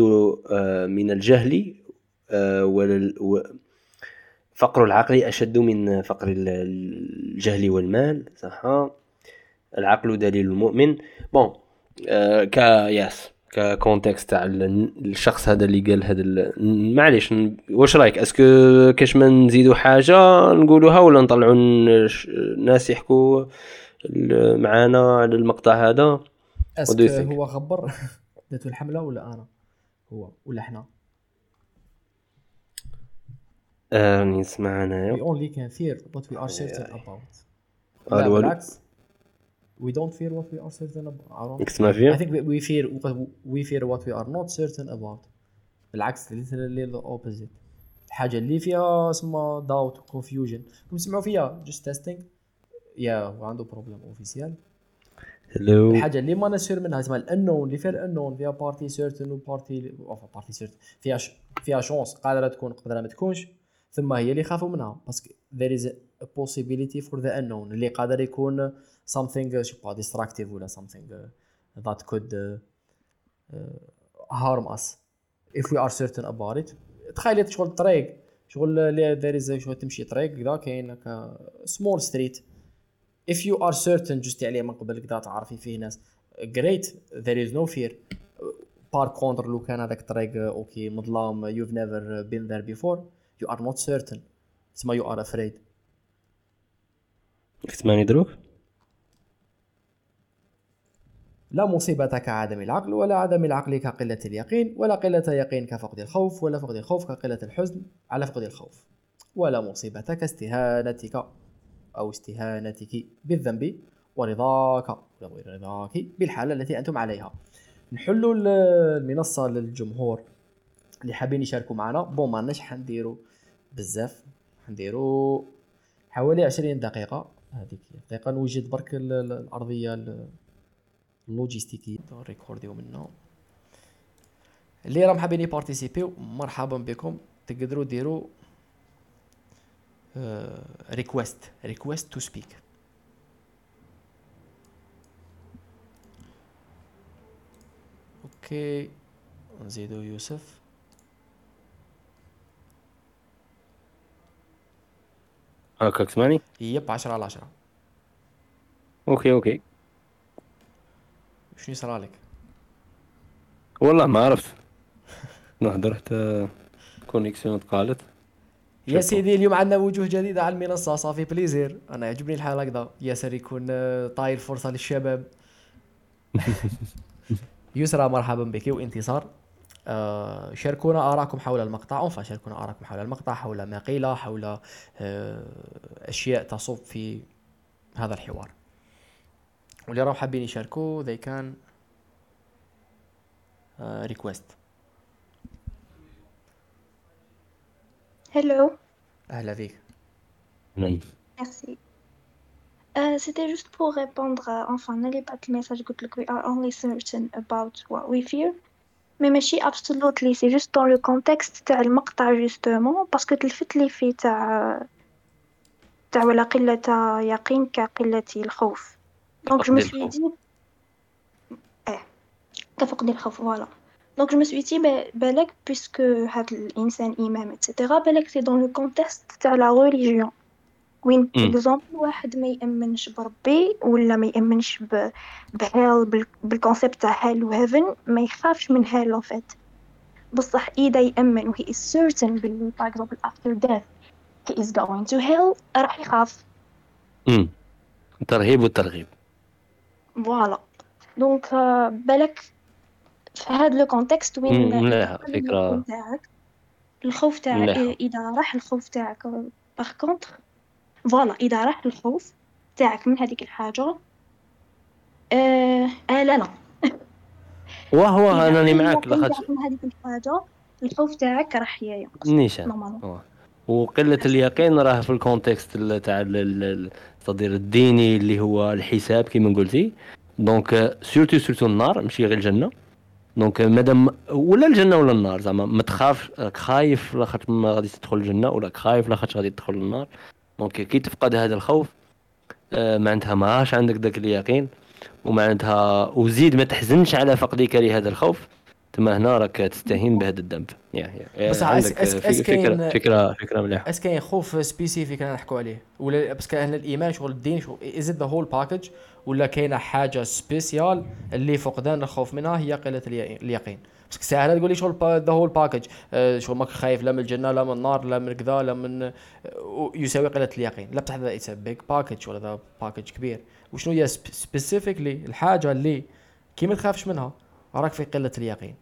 آه من الجهل آه فقر العقل أشد من فقر ال- الجهل والمال صح؟ العقل دليل المؤمن. بون آه ك يس ككونتكست تاع ال- الشخص هذا اللي قال هذا معليش واش رأيك؟ اسكو كاش ما نزيدوا حاجة نقولوها ولا نطلعوا الناس يحكوا معانا على المقطع هذا؟ What do you اسك think? هو خبر ذات الحمله ولا أنا هو ولا إحنا آه نسمع we انايا only can fear what we are certain about آه، لا. بالعكس we don't fear what we are certain about I تسمع I فيها think we- fear we fear what we are not certain about بالعكس literally the opposite الحاجة اللي فيها اسمها doubt و confusion نسمعوا فيها just testing يا هو عنده بروبليم اوفيسيال هلو الحاجة اللي ما نسير منها. اسمها الانون اللي فيها الانون فيها بارتي سيرتن وبارتي partie certaine فيها ش... فيها chance قادرة تكون قادرة ما تكونش. ثم هي اللي يخافوا منها. parce que there is a possibility for the اللي قادر يكون something je sais pas destructive ولا something uh, uh, harm us. If we are certain about it. تخيل شغل الطريق شغل there is شغل تمشي طريق كذا كاين small street. If you are certain جزتي عليه من قبل كذا تعرفي فيه ناس. Great there is no fear. par contre لو كان هذاك الطريق okay مظلام you've never been there before you are not certain. تسمى you are afraid. تسمعني دروك لا مصيبة كعدم العقل ولا عدم العقل كقلة اليقين ولا قلة يقين كفقد الخوف ولا فقد الخوف كقلة الحزن على فقد الخوف. ولا مصيبة كاستهانتك أو استهانتك بالذنب ورضاك ورضاك بالحالة التي أنتم عليها. نحلوا ال- المنصة للجمهور. اللي حابين يشاركوا معنا. bon ما عندناش حنديروا بزاف. حنديروا حوالي 20 دقيقة. هذيك. دقيقة نوجد برك ال- ال- الأرضية ال- اللوجيستيكية. ريكورديو منها. اللي راهم حابين يبارتيسيبيو مرحبا بكم. تقدروا ديروا request request to speak okay نزيدو يوسف هاكاك تسمعني yep 10 على 10 okay okay شنو صرالك والله ما عرفت نهضر حتى connexion تقالت يا سيدي اليوم عندنا وجوه جديدة على المنصة. ça fait plaisir أنا يعجبني الحال هكذا. ياسر يكون آه، طاير فرصة للشباب. يسرى مرحبا بك. وانتصار. آه، شاركونا آراءكم حول المقطع. enfin شاركونا آراءكم حول المقطع حول ما قيل حول آه، أشياء تصب في هذا الحوار. واللي راهم حابين يشاركوا they can آه، request. Hello, أهلا فيك نعم merci. Euh, C'était juste pour répondre, à- enfin, n'allez pas le message que we are only certain about what we fear. Mais ماشي absolutely, c'est juste dans le contexte تاع المقطع justement parce que تلفت لي فيه تاع تاع ولا قلة يقين كقلة الخوف. Donc je me فقد suis الخوف. dit eh كفقد الخوف voilà. Donc je me suis dit bah, بالك puisque الإنسان يامن etc بالك c'est dans le contexte تاع la religion. وين. exemple واحد ما يامنش بربي ولا ما يامنش ب hell بال concept تاع hell و heaven ما يخافش من hell en fait بصح اذا يامن و he is certain باللي for example after death he is going to hell راح يخاف امم الترهيب والترغيب voilà donc بالك في هذا le contexte وين فكرة. اليقين تاعك. الخوف تاعك. اذا راح الخوف تاعك par contre voilà إذا راح الخوف تاعك من هذيك الحاجة آه, آه لا لا. وهو أنني اليقين لاخاطش من هذيك الحاجة الخوف تاعك راح ينقص نيشان. وقلة اليقين راه في ال contexte ال- تاع ال- ال- التقدير الديني اللي هو الحساب كما قلتي donc surtout surtout النار ماشي غير الجنة. donc مادام ولا الجنة ولا النار زعما ما تخافش راك خايف لاخاطش ما غادي تدخل الجنة ولا خايف لاخاطش غادي تدخل النار. donc كي تفقد هذا الخوف آه، معناتها ما عادش عندك ذاك اليقين ومعناتها وزيد ما تحزنش على فقدك لهذا الخوف. تما هنا راك تستهين بهذا الذنب. عندك أس- أس- فكرة فكرة فكرة مليحة. أس كاين خوف spécifique نحكوا عليه. ولا بس كان الإيمان شغل الدين شغل as the whole package ولا كاينة حاجة spéciale اللي فقدان الخوف منها هي قلة اليقين- بس سهلة تقول لي شغل the whole package شغل ماك خايف لا من الجنة لا من النار لا من كذا لا من يساوي قلة اليقين. لا بتاع هذا it's big package ولا ذا package كبير. وشنو هي specifically الحاجة اللي كي ما تخافش منها راك في قلة اليقين.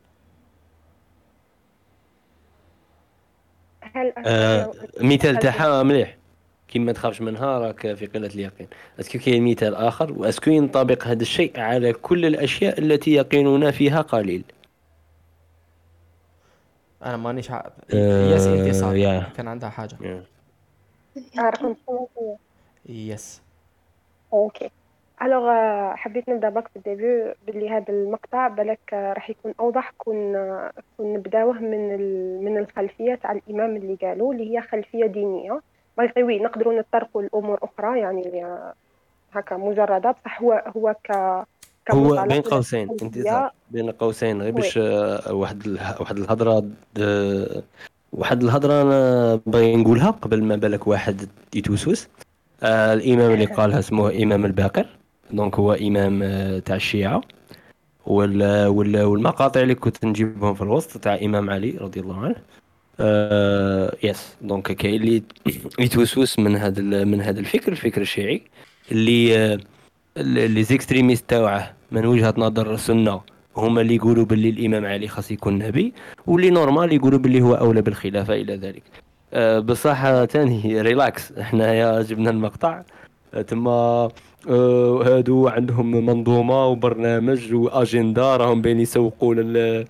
هل آه مثال تاعها مليح. كي ما تخافش منها راك في قلة اليقين. est-ce que كاين مثال آخر و est-ce que ينطبق هذا الشيء على كل الأشياء التي يقيننا فيها قليل. أنا مانيش عارف آه، yes انتصار. كان عندها حاجة. نتكلم Yes. OK. Alors حبيت نبدأ باك في ال début باللي هذا المقطع بالك آه، راح يكون أوضح كون آه، كون نبداوه من ال- من الخلفية تاع الإمام اللي قالوا اللي هي خلفية دينية. باغي وي نقدروا نتطرقوا لأمور أخرى يعني آه، هكا مجردة بصح هو هو ك هو بين قوسين. انتصار بين قوسين غير باش واحد اله- واحد الهضرة د- واحد الهضرة أنا باغي نقولها قبل ما بالك واحد يتوسوس. آه الإمام اللي قالها اسمه إمام الباقر. donc هو إمام آه، تاع الشيعة. وال وال والمقاطع اللي كنت نجيبهم في الوسط تاع إمام علي رضي الله عنه. آه yes donc كاين اللي يتوسوس من هذا من هذا الفكر الفكر الشيعي اللي آه les extrémistes تاوعه من وجهة نظر السنة هما اللي يقولوا باللي الإمام علي خاص يكون نبي واللي normal يقولوا باللي هو أولى بالخلافة إلى ذلك. أه بصح تاني relax إحنا يا جبنا المقطع. تما آه، هادو عندهم منظومة وبرنامج وأجندة راهم بين يسوقوا لل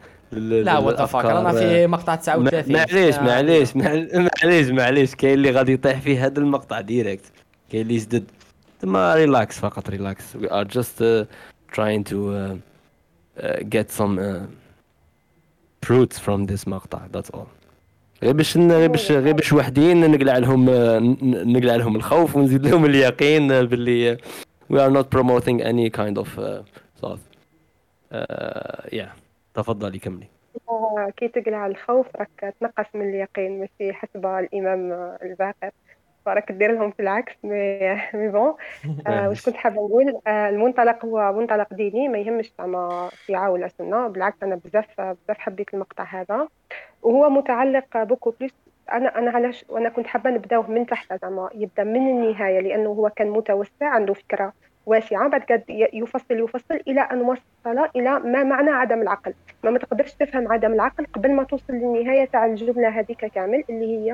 لا what fuck رانا في مقطع 39 معليش معليش معليش معليش كاين اللي غادي يطيح في هذا المقطع direct كاين اللي يجدد تما relax فقط relax we are just uh, trying to uh, uh, get some uh, fruits from this مقطع that's all. غير باش غير باش غير باش وحدين نقلع لهم ن- نقلع لهم الخوف ونزيد لهم اليقين آه، باللي آه، we are not promoting any kind of uh, thought. Uh, yeah. تفضلي كملي آه، كي تقلع الخوف راك تنقص من اليقين ماشي حسب الإمام الباقر. فراك دير لهم في العكس mais mais bon آه، واش كنت حابه نقول؟ آه، المنطلق هو منطلق ديني ما يهمش زعما شيعه ولا سنة. بالعكس أنا بزاف بزاف حبيت المقطع هذا. وهو متعلق beaucoup plus أنا أنا علاش وأنا كنت حابة نبداوه من تحت زعما يبدأ من النهاية لأنه هو كان متوسع عنده فكرة واسعة بعد قد يفصل يفصل إلى أن وصل إلى ما معنى عدم العقل. ما ما تقدرش تفهم عدم العقل قبل ما توصل للنهاية تاع الجملة هذيك كامل اللي هي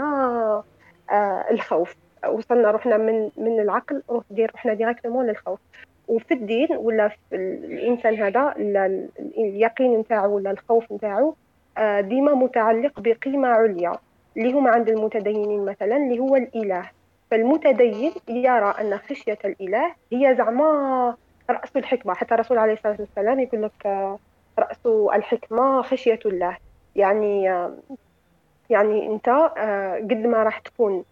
آه الخوف. وصلنا رحنا من من العقل دير رحنا directement للخوف. وفي الدين ولا في ال- الإنسان هذا ال- ال- اليقين نتاعو ولا الخوف نتاعو آه، ديما متعلق بقيمة عليا. اللي هما عند المتدينين مثلا اللي هو الإله. فالمتدين يرى أن خشية الإله هي زعما رأس الحكمة. حتى الرسول عليه الصلاة والسلام يقول لك آه، رأس الحكمة خشية الله. يعني آه، يعني أنت آه، قد ما راح تكون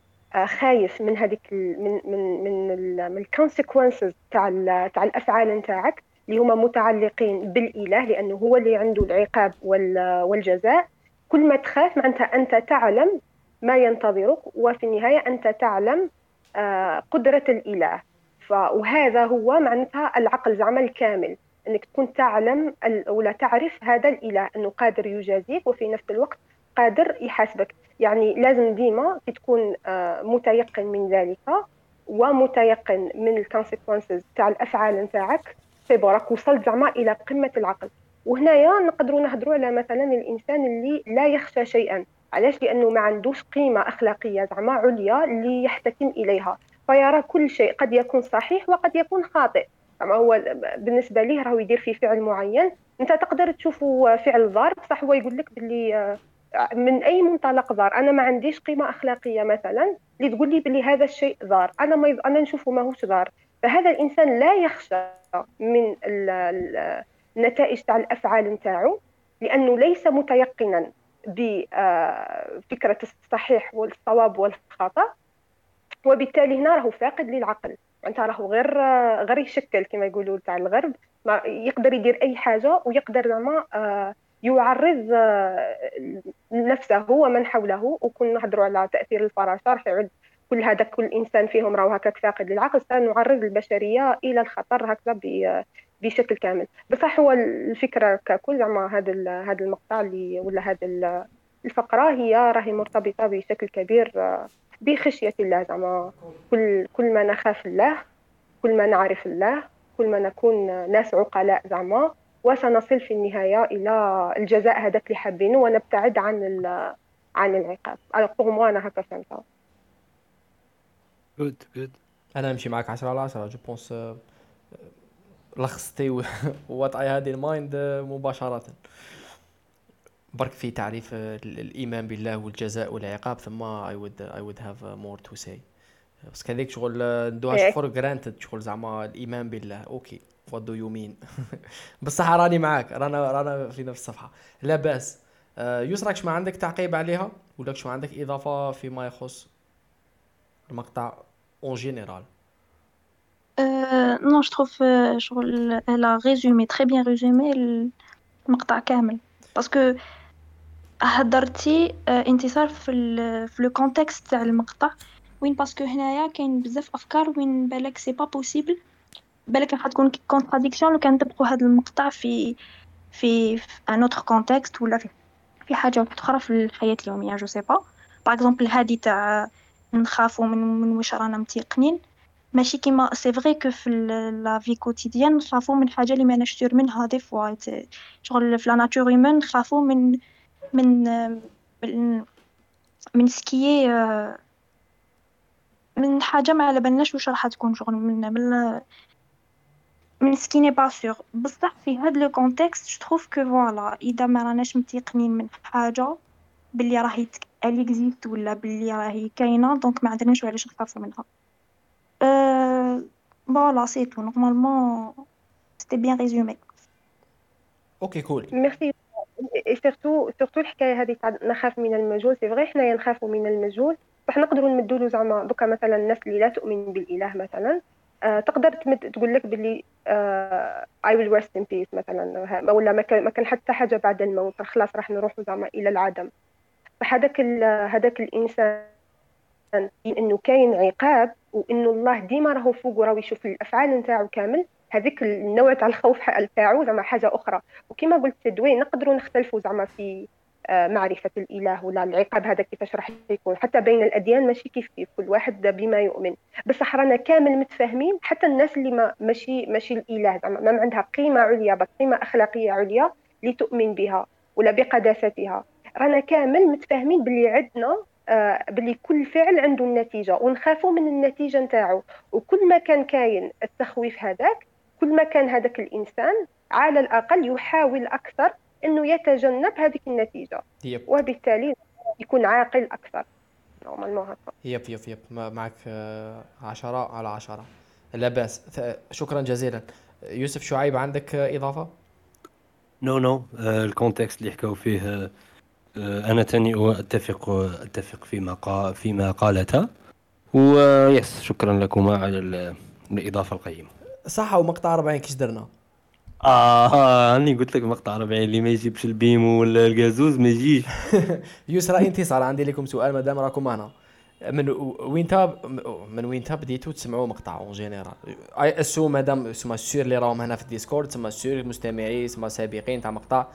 خايف من هذيك من من من من الكونسيكونسز تاع تاع الأفعال نتاعك اللي هما متعلقين بالإله لأنه هو اللي عنده العقاب وال- والجزاء. كل ما تخاف معناتها أنت تعلم ما ينتظرك وفي النهاية أنت تعلم آه، قدرة الإله. ف وهذا هو معناتها العقل زعما الكامل إنك تكون تعلم ولا تعرف هذا الإله إنه قادر يجازيك وفي نفس الوقت قادر يحاسبك. يعني لازم ديما تكون آه، متيقن من ذلك ومتيقن من ال consequences تاع الأفعال نتاعك si وصلت زعما إلى قمة العقل. وهنايا نقدروا نهضروا على مثلا الإنسان اللي لا يخشى شيئا. علاش؟ لأنه ما عندوش قيمة أخلاقية زعما عليا اللي يحتكم إليها. فيرى كل شيء قد يكون صحيح وقد يكون خاطئ. زعما هو بالنسبة ليه راهو يدير في فعل معين. أنت تقدر تشوفه فعل ضار بصح هو يقول لك باللي آه، من أي منطلق ضار؟ أنا ما عنديش قيمة أخلاقية مثلا اللي تقول لي بلي هذا الشيء ضار. أنا ما يض... أنا نشوفه ماهوش ضار. فهذا الإنسان لا يخشى من ال... ال... النتائج تاع الأفعال نتاعو لأنه ليس متيقنا بفكره الصحيح والصواب والخطأ وبالتالي هنا راهو فاقد للعقل. انت راهو غير غير يشكل كما يقولوا تاع الغرب ما يقدر يدير أي حاجة ويقدر زعما آه، يعرض آه، نفسه ومن حوله. وكنا نهضروا على تأثير الفراشة راح يعود كل هذا كل إنسان فيهم راهو هكاك فاقد للعقل. سنعرض البشرية إلى الخطر هكذا بشكل كامل. بصح هو الفكرة ككل زعما هذا هذا المقطع اللي ولا هذا ال- الفقرة هي راهي مرتبطة بشكل كبير آه، بخشية الله زعما. كل كل ما نخاف الله كل ما نعرف الله كل ما نكون ناس عقلاء زعما وسنصل في النهاية إلى الجزاء هذاك اللي حابينه ونبتعد عن ال- عن العقاب. voilà pour moi أنا هكا فهمتها. good good أنا نمشي معك 10 على 10 je pense لخصتي what I had in mind مباشرة. برك في تعريف آه، ال- الإيمان بالله والجزاء والعقاب. ثم I would I would have more to say بس ديك شغل آه، ندوهاش إيه. for granted شغل زعما الإيمان بالله. OK. what do you mean بصح راني معاك. رانا رانا في نفس الصفحة. لا بأس. آه، يسرك ما عندك تعقيب عليها؟ ولا ما عندك إضافة فيما يخص المقطع en général Non, je trouve euh, شغل a résumé très bien résumé المقطع كامل parce que هدرتي انتصار في في le contexte تاع المقطع وين؟ parce que هنايا كاين بزاف أفكار وين بالك c'est pas possible بالك راح تكون contradiction لو كان طبقوا هذا المقطع في في un autre contexte ولا في في حاجة أخرى في الحياة اليومية je sais pas par exemple هادي تاع نخافوا من من واش رانا متيقنين. ماشي كيما c'est vrai que في la vie quotidienne نخافوا من حاجة اللي ماناش sûr منها des fois شغل في la nature humaine نخافوا من من من من ce qui est من حاجة ما على بالناش واش راح تكون شغل من من من ce qui n'est pas sûr بصح في هاد le contexte je trouve que voilà إذا ما راناش متيقنين من حاجة باللي راهي elle existe ولا باللي راهي كاينة donc ما عندناش علاش نخافو منها. أه... voilà c'est tout normalement c'était bien résumé okay cool merci et surtout surtout الحكاية هذه تاع نخاف من المجهول c'est vrai حنايا نخافوا من المجهول بصح نقدروا نمدوا له زعما دوكا مثلا الناس اللي لا تؤمن بالاله مثلا آه تقدر تمد تقول لك باللي I will rest in peace مثلا ولا ما كان ما كان حتى حاجة بعد الموت خلاص راح نروح زعما إلى العدم فهذاك هذاك الانسان إنه كاين عقاب وإنه الله ديما راهو فوق وراه يشوف الأفعال نتاعو كامل هذيك النوع تاع الخوف تاعو زعما حاجة أخرى. وكما قلت تدوي نقدروا نختلفوا زعما في آه، معرفة الإله ولا العقاب هذا كيفاش راح يكون. حتى بين الأديان ماشي كيف كيف كل واحد بما يؤمن. بس رانا كامل متفاهمين حتى الناس اللي ما ماشي ماشي الإله زعما ما عندها قيمة عليا قيمة أخلاقية عليا لتؤمن بها ولا بقداستها. رانا كامل متفاهمين باللي عندنا باللي كل فعل عنده النتيجة ونخافوا من النتيجة نتاعو. وكل ما كان كاين التخويف هذاك كل ما كان هذاك الإنسان على الأقل يحاول أكثر إنه يتجنب هذه النتيجة. yep. وبالتالي يكون عاقل أكثر. normalement هكا. yep yep yep. معك عشرة على عشرة. لا بأس. شكرا جزيلا. يوسف شعيب عندك إضافة؟ non non ال contexte اللي حكاو فيه آه، أنا تاني أتفق أتفق فيما قال فيما قالتا. yes شكرا لكما على الإضافة القيمة. صح ومقطع 40 كيش درنا؟ آه أني قلت لك مقطع 40 اللي ما يجيبش البيمو ولا الجازوز ما يجيش. يسرى انتصار عندي لكم سؤال مادام راكم هنا من وين تاب من وين تاب بديتوا تسمعوا مقطع en général et aussi مادام سما sûr اللي راهم هنا في الديسكورد سما sûr مستمعي سما سابقين تاع مقطع.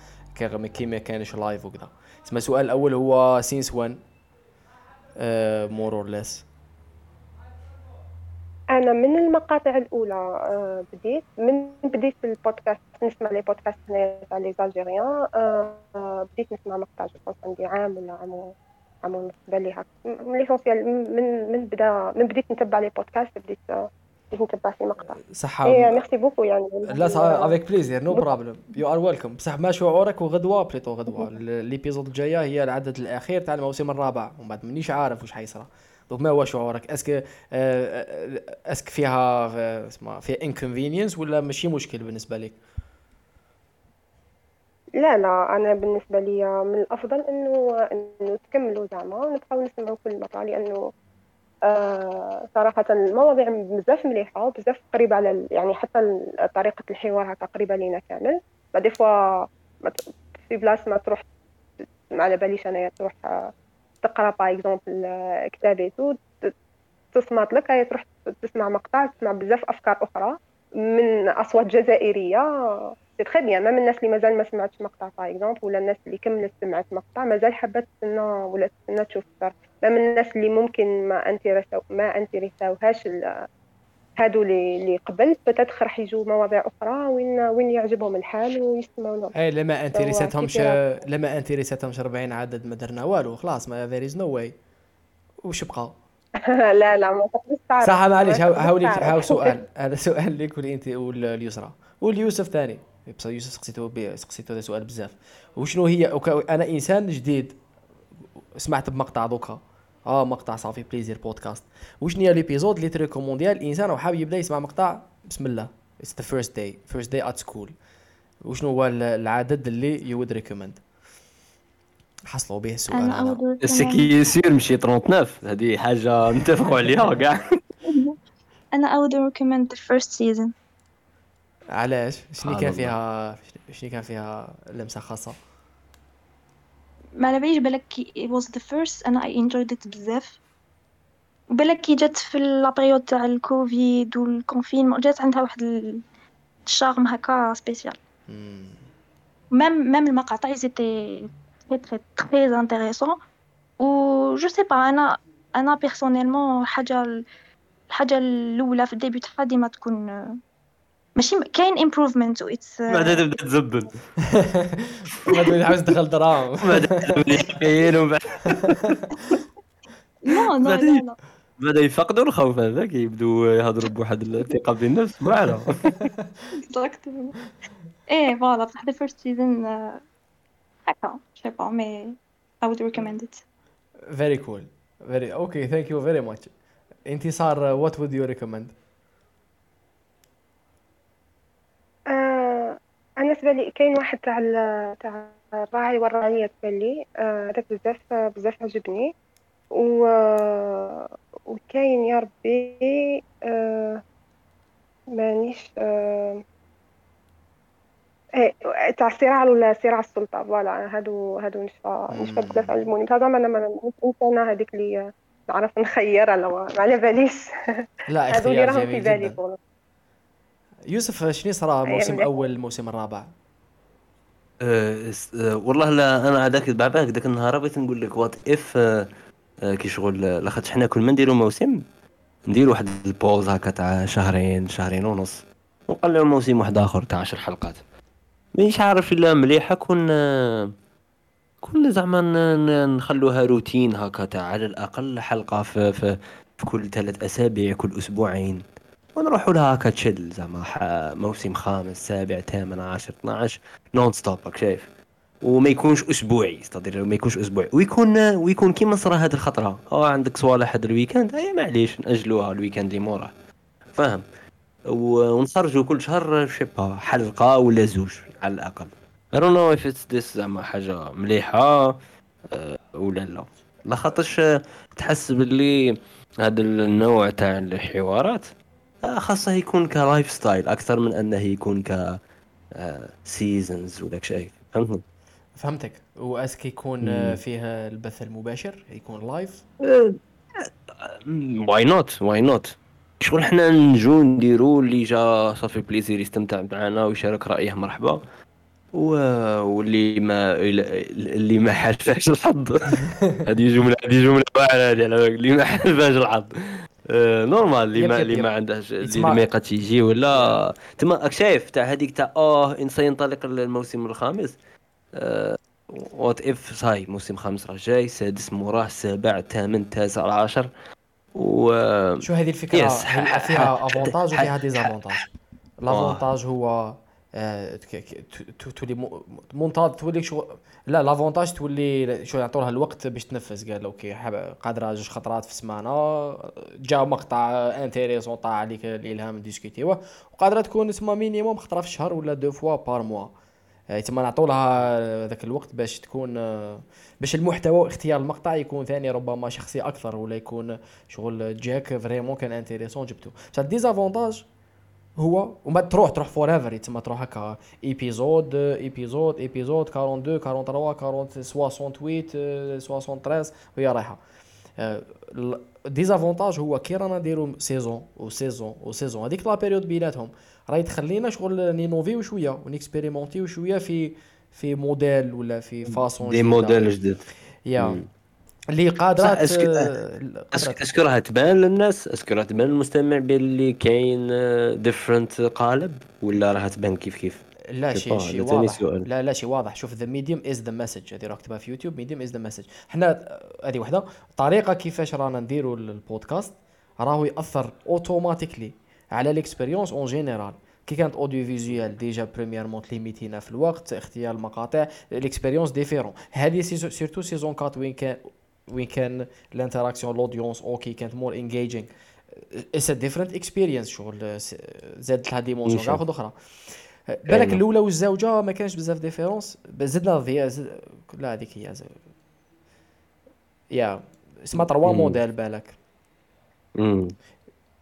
كي ما كانش live وكذا سما السؤال الأول هو since when more or less أنا من المقاطع الأولى آه، بديت. من بديت البودكاست نسمع les podcasts هنايا تاع les Algériens آه، بديت نسمع مقطع جو عندي عام ولا عام عام ونص بالي هكا l'essentiel من من بدا من بديت نتبع les podcasts بديت بديت نتبع في مقطع. صح. et merci beaucoup يعني. لا avec plaisir no problem you are welcome بصح ما شعورك وغدوة plutôt غدوة. l'épisode الجاية هي العدد الأخير تاع الموسم الرابع. ومن بعد مانيش عارف واش حيصرى donc ما هو شعورك؟ est-ce que آه، آه، est-ce que فيها آه، اسمها فيها inconvénient ولا ماشي مشكل بالنسبة لك؟ لا لا أنا بالنسبة لي من الأفضل إنه إنه تكملوا زعما ونبقاو نسمعوا كل مره لأنه آه صراحة المواضيع بزاف مليحة وبزاف قريبة على يعني حتى طريقة الحوار هكا قريبة لينا كامل. des fois في بلاص ما تروح ما على باليش انايا تروح تقرأ par exemple كتابيتو تصمت لك هي تروح تسمع مقطع تسمع بزاف أفكار أخرى من أصوات جزائرية. c'est très bien même الناس اللي مازال ما سمعتش مقطع par exemple ولا الناس اللي كملت سمعت مقطع مازال حابه تستنى ولا تستنى تشوف أكثر même الناس اللي ممكن ما انتريساو ما انتريساوهاش هادو اللي قبل peut-être راح يجوا مواضيع أخرى وين وين يعجبهم الحال ويسمعوا لهم اي لما انتريساتهمش لما انتريساتهمش 40 عدد ما درنا والو خلاص ما there is no way وش بقى لا لا ما تقدرش تعرف. صح معليش هاوليك هاو سؤال. هذا سؤال ليك ولي انت واليسرى واليوسف ثاني. بصح يوسف سقسيتو سقسيتو هذا سؤال بزاف. وشنو هي أنا إنسان جديد. سمعت بمقطع دوكا. آه مقطع ça fait plaisir podcast. وشنو هي l'épisode اللي تريكومونديها الانسان وحاب يبدأ يسمع مقطع؟ بسم الله. it's the first day first day at school وشنو هو العدد اللي you would recommend حصلوا به السؤال أنا ce qui est sûr ماشي 39 هذه حاجة نتفقوا عليها كاع. أنا I would recommend the first season علاش؟ شنو كان فيها شنو كان فيها لمسة خاصة؟ ما على باليش بالك it was the first أنا I enjoyed it بزاف. بالك كي جات في la période تاع الكوفيد وال confinement جات عندها واحد ال charme هكا spécial même même المقاطع étaient très très très intéressants و je sais pas أنا أنا personnellement حاجة الحاجة الأولى في ال début تاعها ديما تكون ماشي كاين improvement it's بعد تبدا تزبل بعد عاوز تدخل دراهم. بعد كاين ومن بعد لا لا لا بدا يفقدوا الخوف هذاك يبدوا يهضروا بواحد الثقة بالنفس ما على Exactement. إيه voilà بصح the first season آه، هكا sais pas mais I would recommend it. very cool very okay thank you very much انتصار what would you recommend آه، أنا بالنسبة لي كاين واحد تاع تاع الراعي والراعيه تبان لي آه، هذاك بزاف بزاف عجبني. و وكاين يا ربي آه، مانيش آه، إيه تاع الصراع ولا صراع السلطة فوالا هادو هادو نشفى نشفى بزاف عجبوني. بصح زعما أنا ما إنسانة هذيك اللي نعرف نخير على ما على باليش. لا هادو اللي راهم في بالي. يوسف شنو صرا أي الموسم مليح. الأول الموسم الرابع س- آه، والله لا أنا هذاك بعد ذاك النهار بغيت نقول لك what if كي شغل لاخاطش حنا كل ما نديرو موسم نديرو واحد ال pause هكا تاع شهرين شهرين ونص ونقلعو موسم واحد آخر تاع عشر حلقات. مانيش عارف إلا مليحة كون كون زعما نخلوها روتين هكا تاع على الأقل حلقة في في, في كل ثلاث أسابيع كل أسبوعين. ونروحوا لها هكا chill زعما موسم خامس سابع ثامن عشر 12 non-stop شايف. وما يكونش أسبوعي c'est-à-dire ما يكونش أسبوعي. ويكون ويكون كيما صرا هاد الخطرة. آه عندك صوالح هاد ال week-end أي معليش نأجلوها ال week-end اللي موراه فاهم؟ ونخرجوا كل شهر je sais pas حلقة ولا زوج على الأقل. I don't know if it's this زعما حاجة مليحة آه، ولا لا. لاخاطش آه، تحس باللي هذا النوع تاع الحوارات خاصة يكون ك lifestyle أكثر من أنه يكون ك seasons ولا شيء. فهمتني؟ فهمتك. و est-ce que يكون. آه، فيها البث المباشر يكون live why not why not شغل حنا نجو نديرو اللي جا ça fait plaisir يستمتع معنا ويشارك رأيه. مرحبا. و... واللي ما اللي ما حالفاش الحظ. هذه جملة هذه جملة واعرة هذه على اللي ما حالفاش الحظ. آه، normal اللي يب ما اللي. ما عندهاش اللي ما يقدش يجي ولا تما شايف تاع هذيك تاع آه ان سينطلق الموسم الخامس. what if ça y est موسم خامس راه جاي سادس موراه سابع ثامن تاسع عشر. و شو هذه الفكرة؟ فيها avantage وفيها désavantage l'avantage هو آه، ت- ت- تولي مو- مونتاج تولي شو لا l'avantage تولي شو يعطوا لها الوقت باش تنفذ. قال okay قادرة جوج خطرات في السمانة جا مقطع intéressant طاع عليك الإلهام ديسكوتيوه وقادرة تكون تسمى minimum خطرة في الشهر ولا deux fois par mois تما نعطوا لها ذاك الوقت باش تكون آه، باش المحتوى واختيار المقطع يكون ثاني ربما شخصي أكثر ولا يكون شغل جاك vraiment كان intéressant جبتو. بصح désavantage هو وما تروح تروح forever تما تروح هكا. épisode épisode épisode 42 43 40 68 آه، 73 وهي رايحة. désavantage هو كي رانا نديرو saison و saison و saison هذيك la période بيناتهم. راهي تخلينا شغل نينوفيو شوية ونكسبيريمونتيو شوية في في موديل ولا في façon de modèle جديد يا. اللي قادره صح، est-ce- est-ce que راه تبان للناس راه تبان للمستمع باللي كاين different قالب ولا راه تبان كيف كيف؟ لا شي شيء شيء واضح. سؤال. لا لا شيء واضح. شوف the medium is the message هذه راك كتبها في يوتيوب medium is the message حنا آه، هذه وحده. الطريقة كيفاش رانا نديروا البودكاست راهو يأثر automatically على l'expérience en général كي كانت audio visuel déjà premièrement ليميتينا في الوقت اختيار المقاطع l'expérience différente هذه saiso- surtout saison 4 وين كان وين كان l'interaction l'audience okay كانت more engaging it's a different experience شغل زادت لها dimension. كاع أخرى بالك أيوة. الأولى والزوجه ما كانش بزاف différence زدنا ضياء زد... لا هذيك هي زد... يا اسمها trois مم. موديل بالك. مم.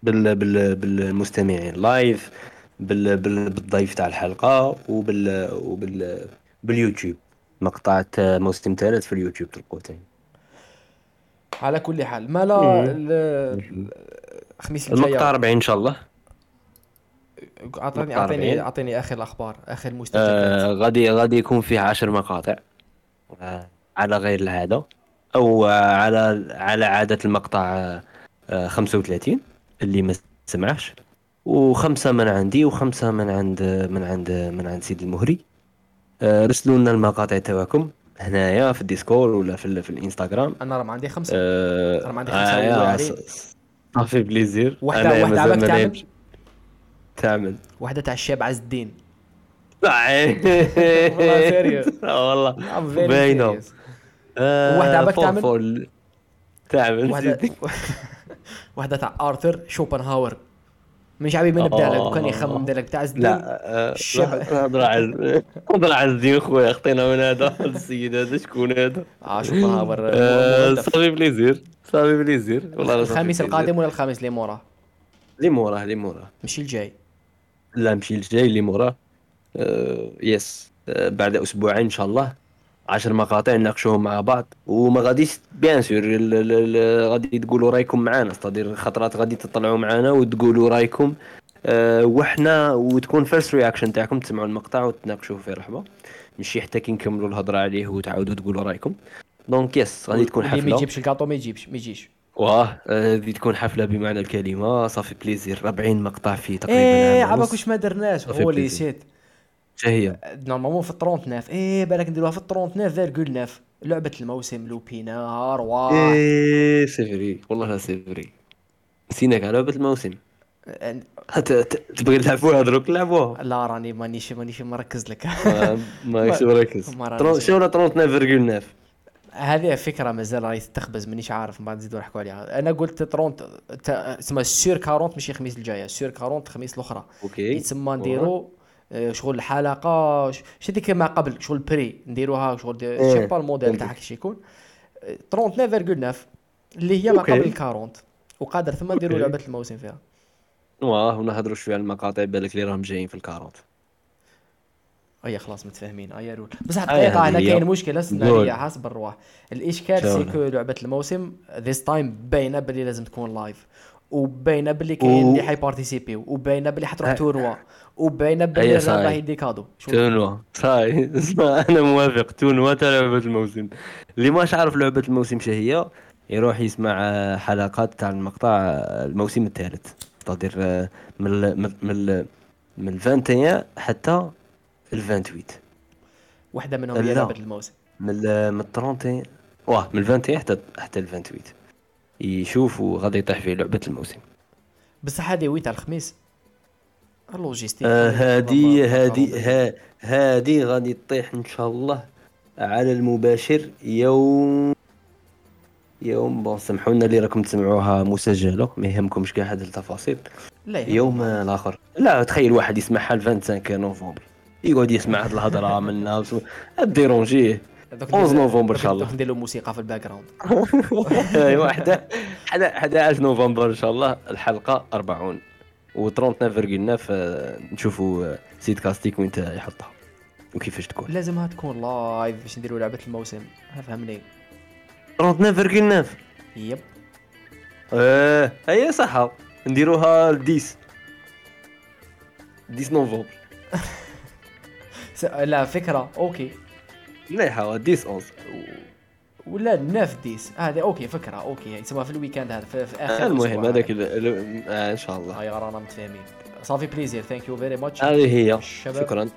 بال بال بالمستمعين. لايف بال بال بالضيف تاع الحلقة وبال وبال باليوتيوب. مقطع موسم ثالث في اليوتيوب تلقوه على كل حال. ما لا مم. ال- الخميس الجاي. المقطع 40 إن شاء الله. اعطيني اعطيني 40. أعطيني آخر الأخبار آخر المستجدات آه غادي غادي يكون فيه عشر مقاطع. آه على غير العاده أو آه على على عادة المقطع آه آه 35 اللي ما سمعش. وخمسة من عندي وخمسة من عند من عند من عند سيد المهري. آه رسلوا لنا المقاطع تاعكم. هنايا في ال Discord ولا في, في الانستغرام أنا راه ما عندي خمسة آه أنا ما عندي آه، وعلي. ص- ça fait plaisir مازال عباك ما تعمل؟ تعمل وحدة تاع الشاب عز الدين والله serious. والله serious. آه، وحدة عباك تعمل؟ تعمل وحده. وحدة تاع آرثر شوبنهاور من شعبي من بدا لك وكان يخمم دالك بتاع عز الدين لا آه، الشبع. هضر على الدين خويا خطينا من هذا السيد هذا شكون هذا؟ آه آه، مولف. صافي بليزير صافي بليزير. والله بليزير. القادم ولا الخميس اللي موراه اللي موراه اللي موراه ماشي الجاي. لا مشي الجاي اللي موراه آه، yes آه، بعد أسبوعين إن شاء الله. عشر مقاطع نناقشوهم مع بعض وما غاديش bien sûr غادي تقولوا رايكم معنا c'est-à-dire خطرات غادي تطلعوا معنا وتقولوا رايكم. أه وحنا وتكون first reaction تاعكم تسمعوا المقطع وتناقشوه في رحبة. ماشي حتى كي نكملوا الهضرة عليه وتعاودوا تقولوا رايكم. donc yes غادي تكون اللي ما حفلة. يجيبش الكاطو ما يجيبش ما يجيش. واه غادي تكون حفلة بمعنى الكلمة. ça fait plaisir 40 مقطع في تقريبا إيه عباك. واش ما درناش؟ هو اللي plaisir. حتى هي؟ normalement في 39 إيه بالك نديروها في 39 لعبة الموسم لوبينا ارواح إيه c'est vrai والله c'est vrai نسيناك على لعبة الموسم. تبغي تلعبوها دروك نلعبوها لا راني مانيش مانيش مركز لك. ما- ماكش مركز. شو ولا 39.9 هذه فكرة مازال راهي تخبز مانيش عارف من بعد نزيدو نحكوا عليها. أنا قلت 30 تا- تسمى سير 40 ماشي الخميس الجايه سير 40 الخميس الأخرى. أوكي. يتسمى نديرو آه، شغل الحلقة ش- شو هذيك ما قبل شغل بري نديروها شغل إيه، شي با الموديل. تاعها كيش يكون آه، 39.9 اللي هي ما. قبل 40 وقادر ثم نديرو أوكي. لعبة الموسم فيها واه ونهضروا شوية على المقاطع بالك اللي راهم جايين في الكاروت أي خلاص متفاهمين أي رول بصح الطريقة هنا. كاين مشكلة. سيناريه حسب الرواح الإشكال c'est que لعبة الموسم this time باينة باللي لازم تكون live وباينة باللي كاين اللي حي participiw وباينة باللي حتروح أي. توروا وباينه باللي أي لازم صحيح. راه يدي كادو شو- تونوا صاي اسمع أنا موافق. تونوا تاع لعبة الموسم. اللي ماش عارف لعبة الموسم شو هي؟ يروح يسمع آه، حلقات تاع المقطع آه، الموسم الثالث. تقدر آه، من ال- من من ال- من 21 حتى ال 28 واحدة منهم هي. لعبة الموسم. من ال- من 30 واه من 21 حتى حتى ال 28 يشوف وغادي يطيح فيه لعبة الموسم. بصح هذه وين تاع الخميس؟ ال logistique آه ما- ها هادي غادي تطيح إن شاء الله على المباشر. يوم يوم bon سامحونا اللي راكم تسمعوها مسجلة ما يهمكمش كاع هاد التفاصيل. لا. يوم الآخر. لا تخيل واحد يسمعها ل 25 نوفمبر. يقعد يسمع هاد الهضرة منا déranger دوك 11 ندير- نوفمبر إن شاء الله. ندير له موسيقى في ال background ايوا 11 نوفمبر إن شاء الله. الحلقة 40 و 39.9 آه، نشوفوا سيد كاستيك وين يحطها. وكيفاش تكون؟ لازمها تكون live باش نديروا لعبة الموسم. فهمني. 39.9 Yep. آه هي صح نديروها ل 10 10 نوفمبر. لا فكرة. okay. مليحه 10 11 ولا 9 dix هذا okay فكرة okay. يسموها في ال weekend هذا في, في آخر آه، المهم هذاك آه، إن شاء الله. هاي رانا متفاهمين. صافي plaisir thank you very much هذه هي. الشباب. شكرا.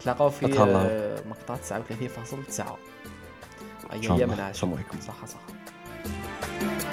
تلاقاو في. آه، مقطع 39.9 إن شاء اي الله. من السلام عليكم. صحة صحة.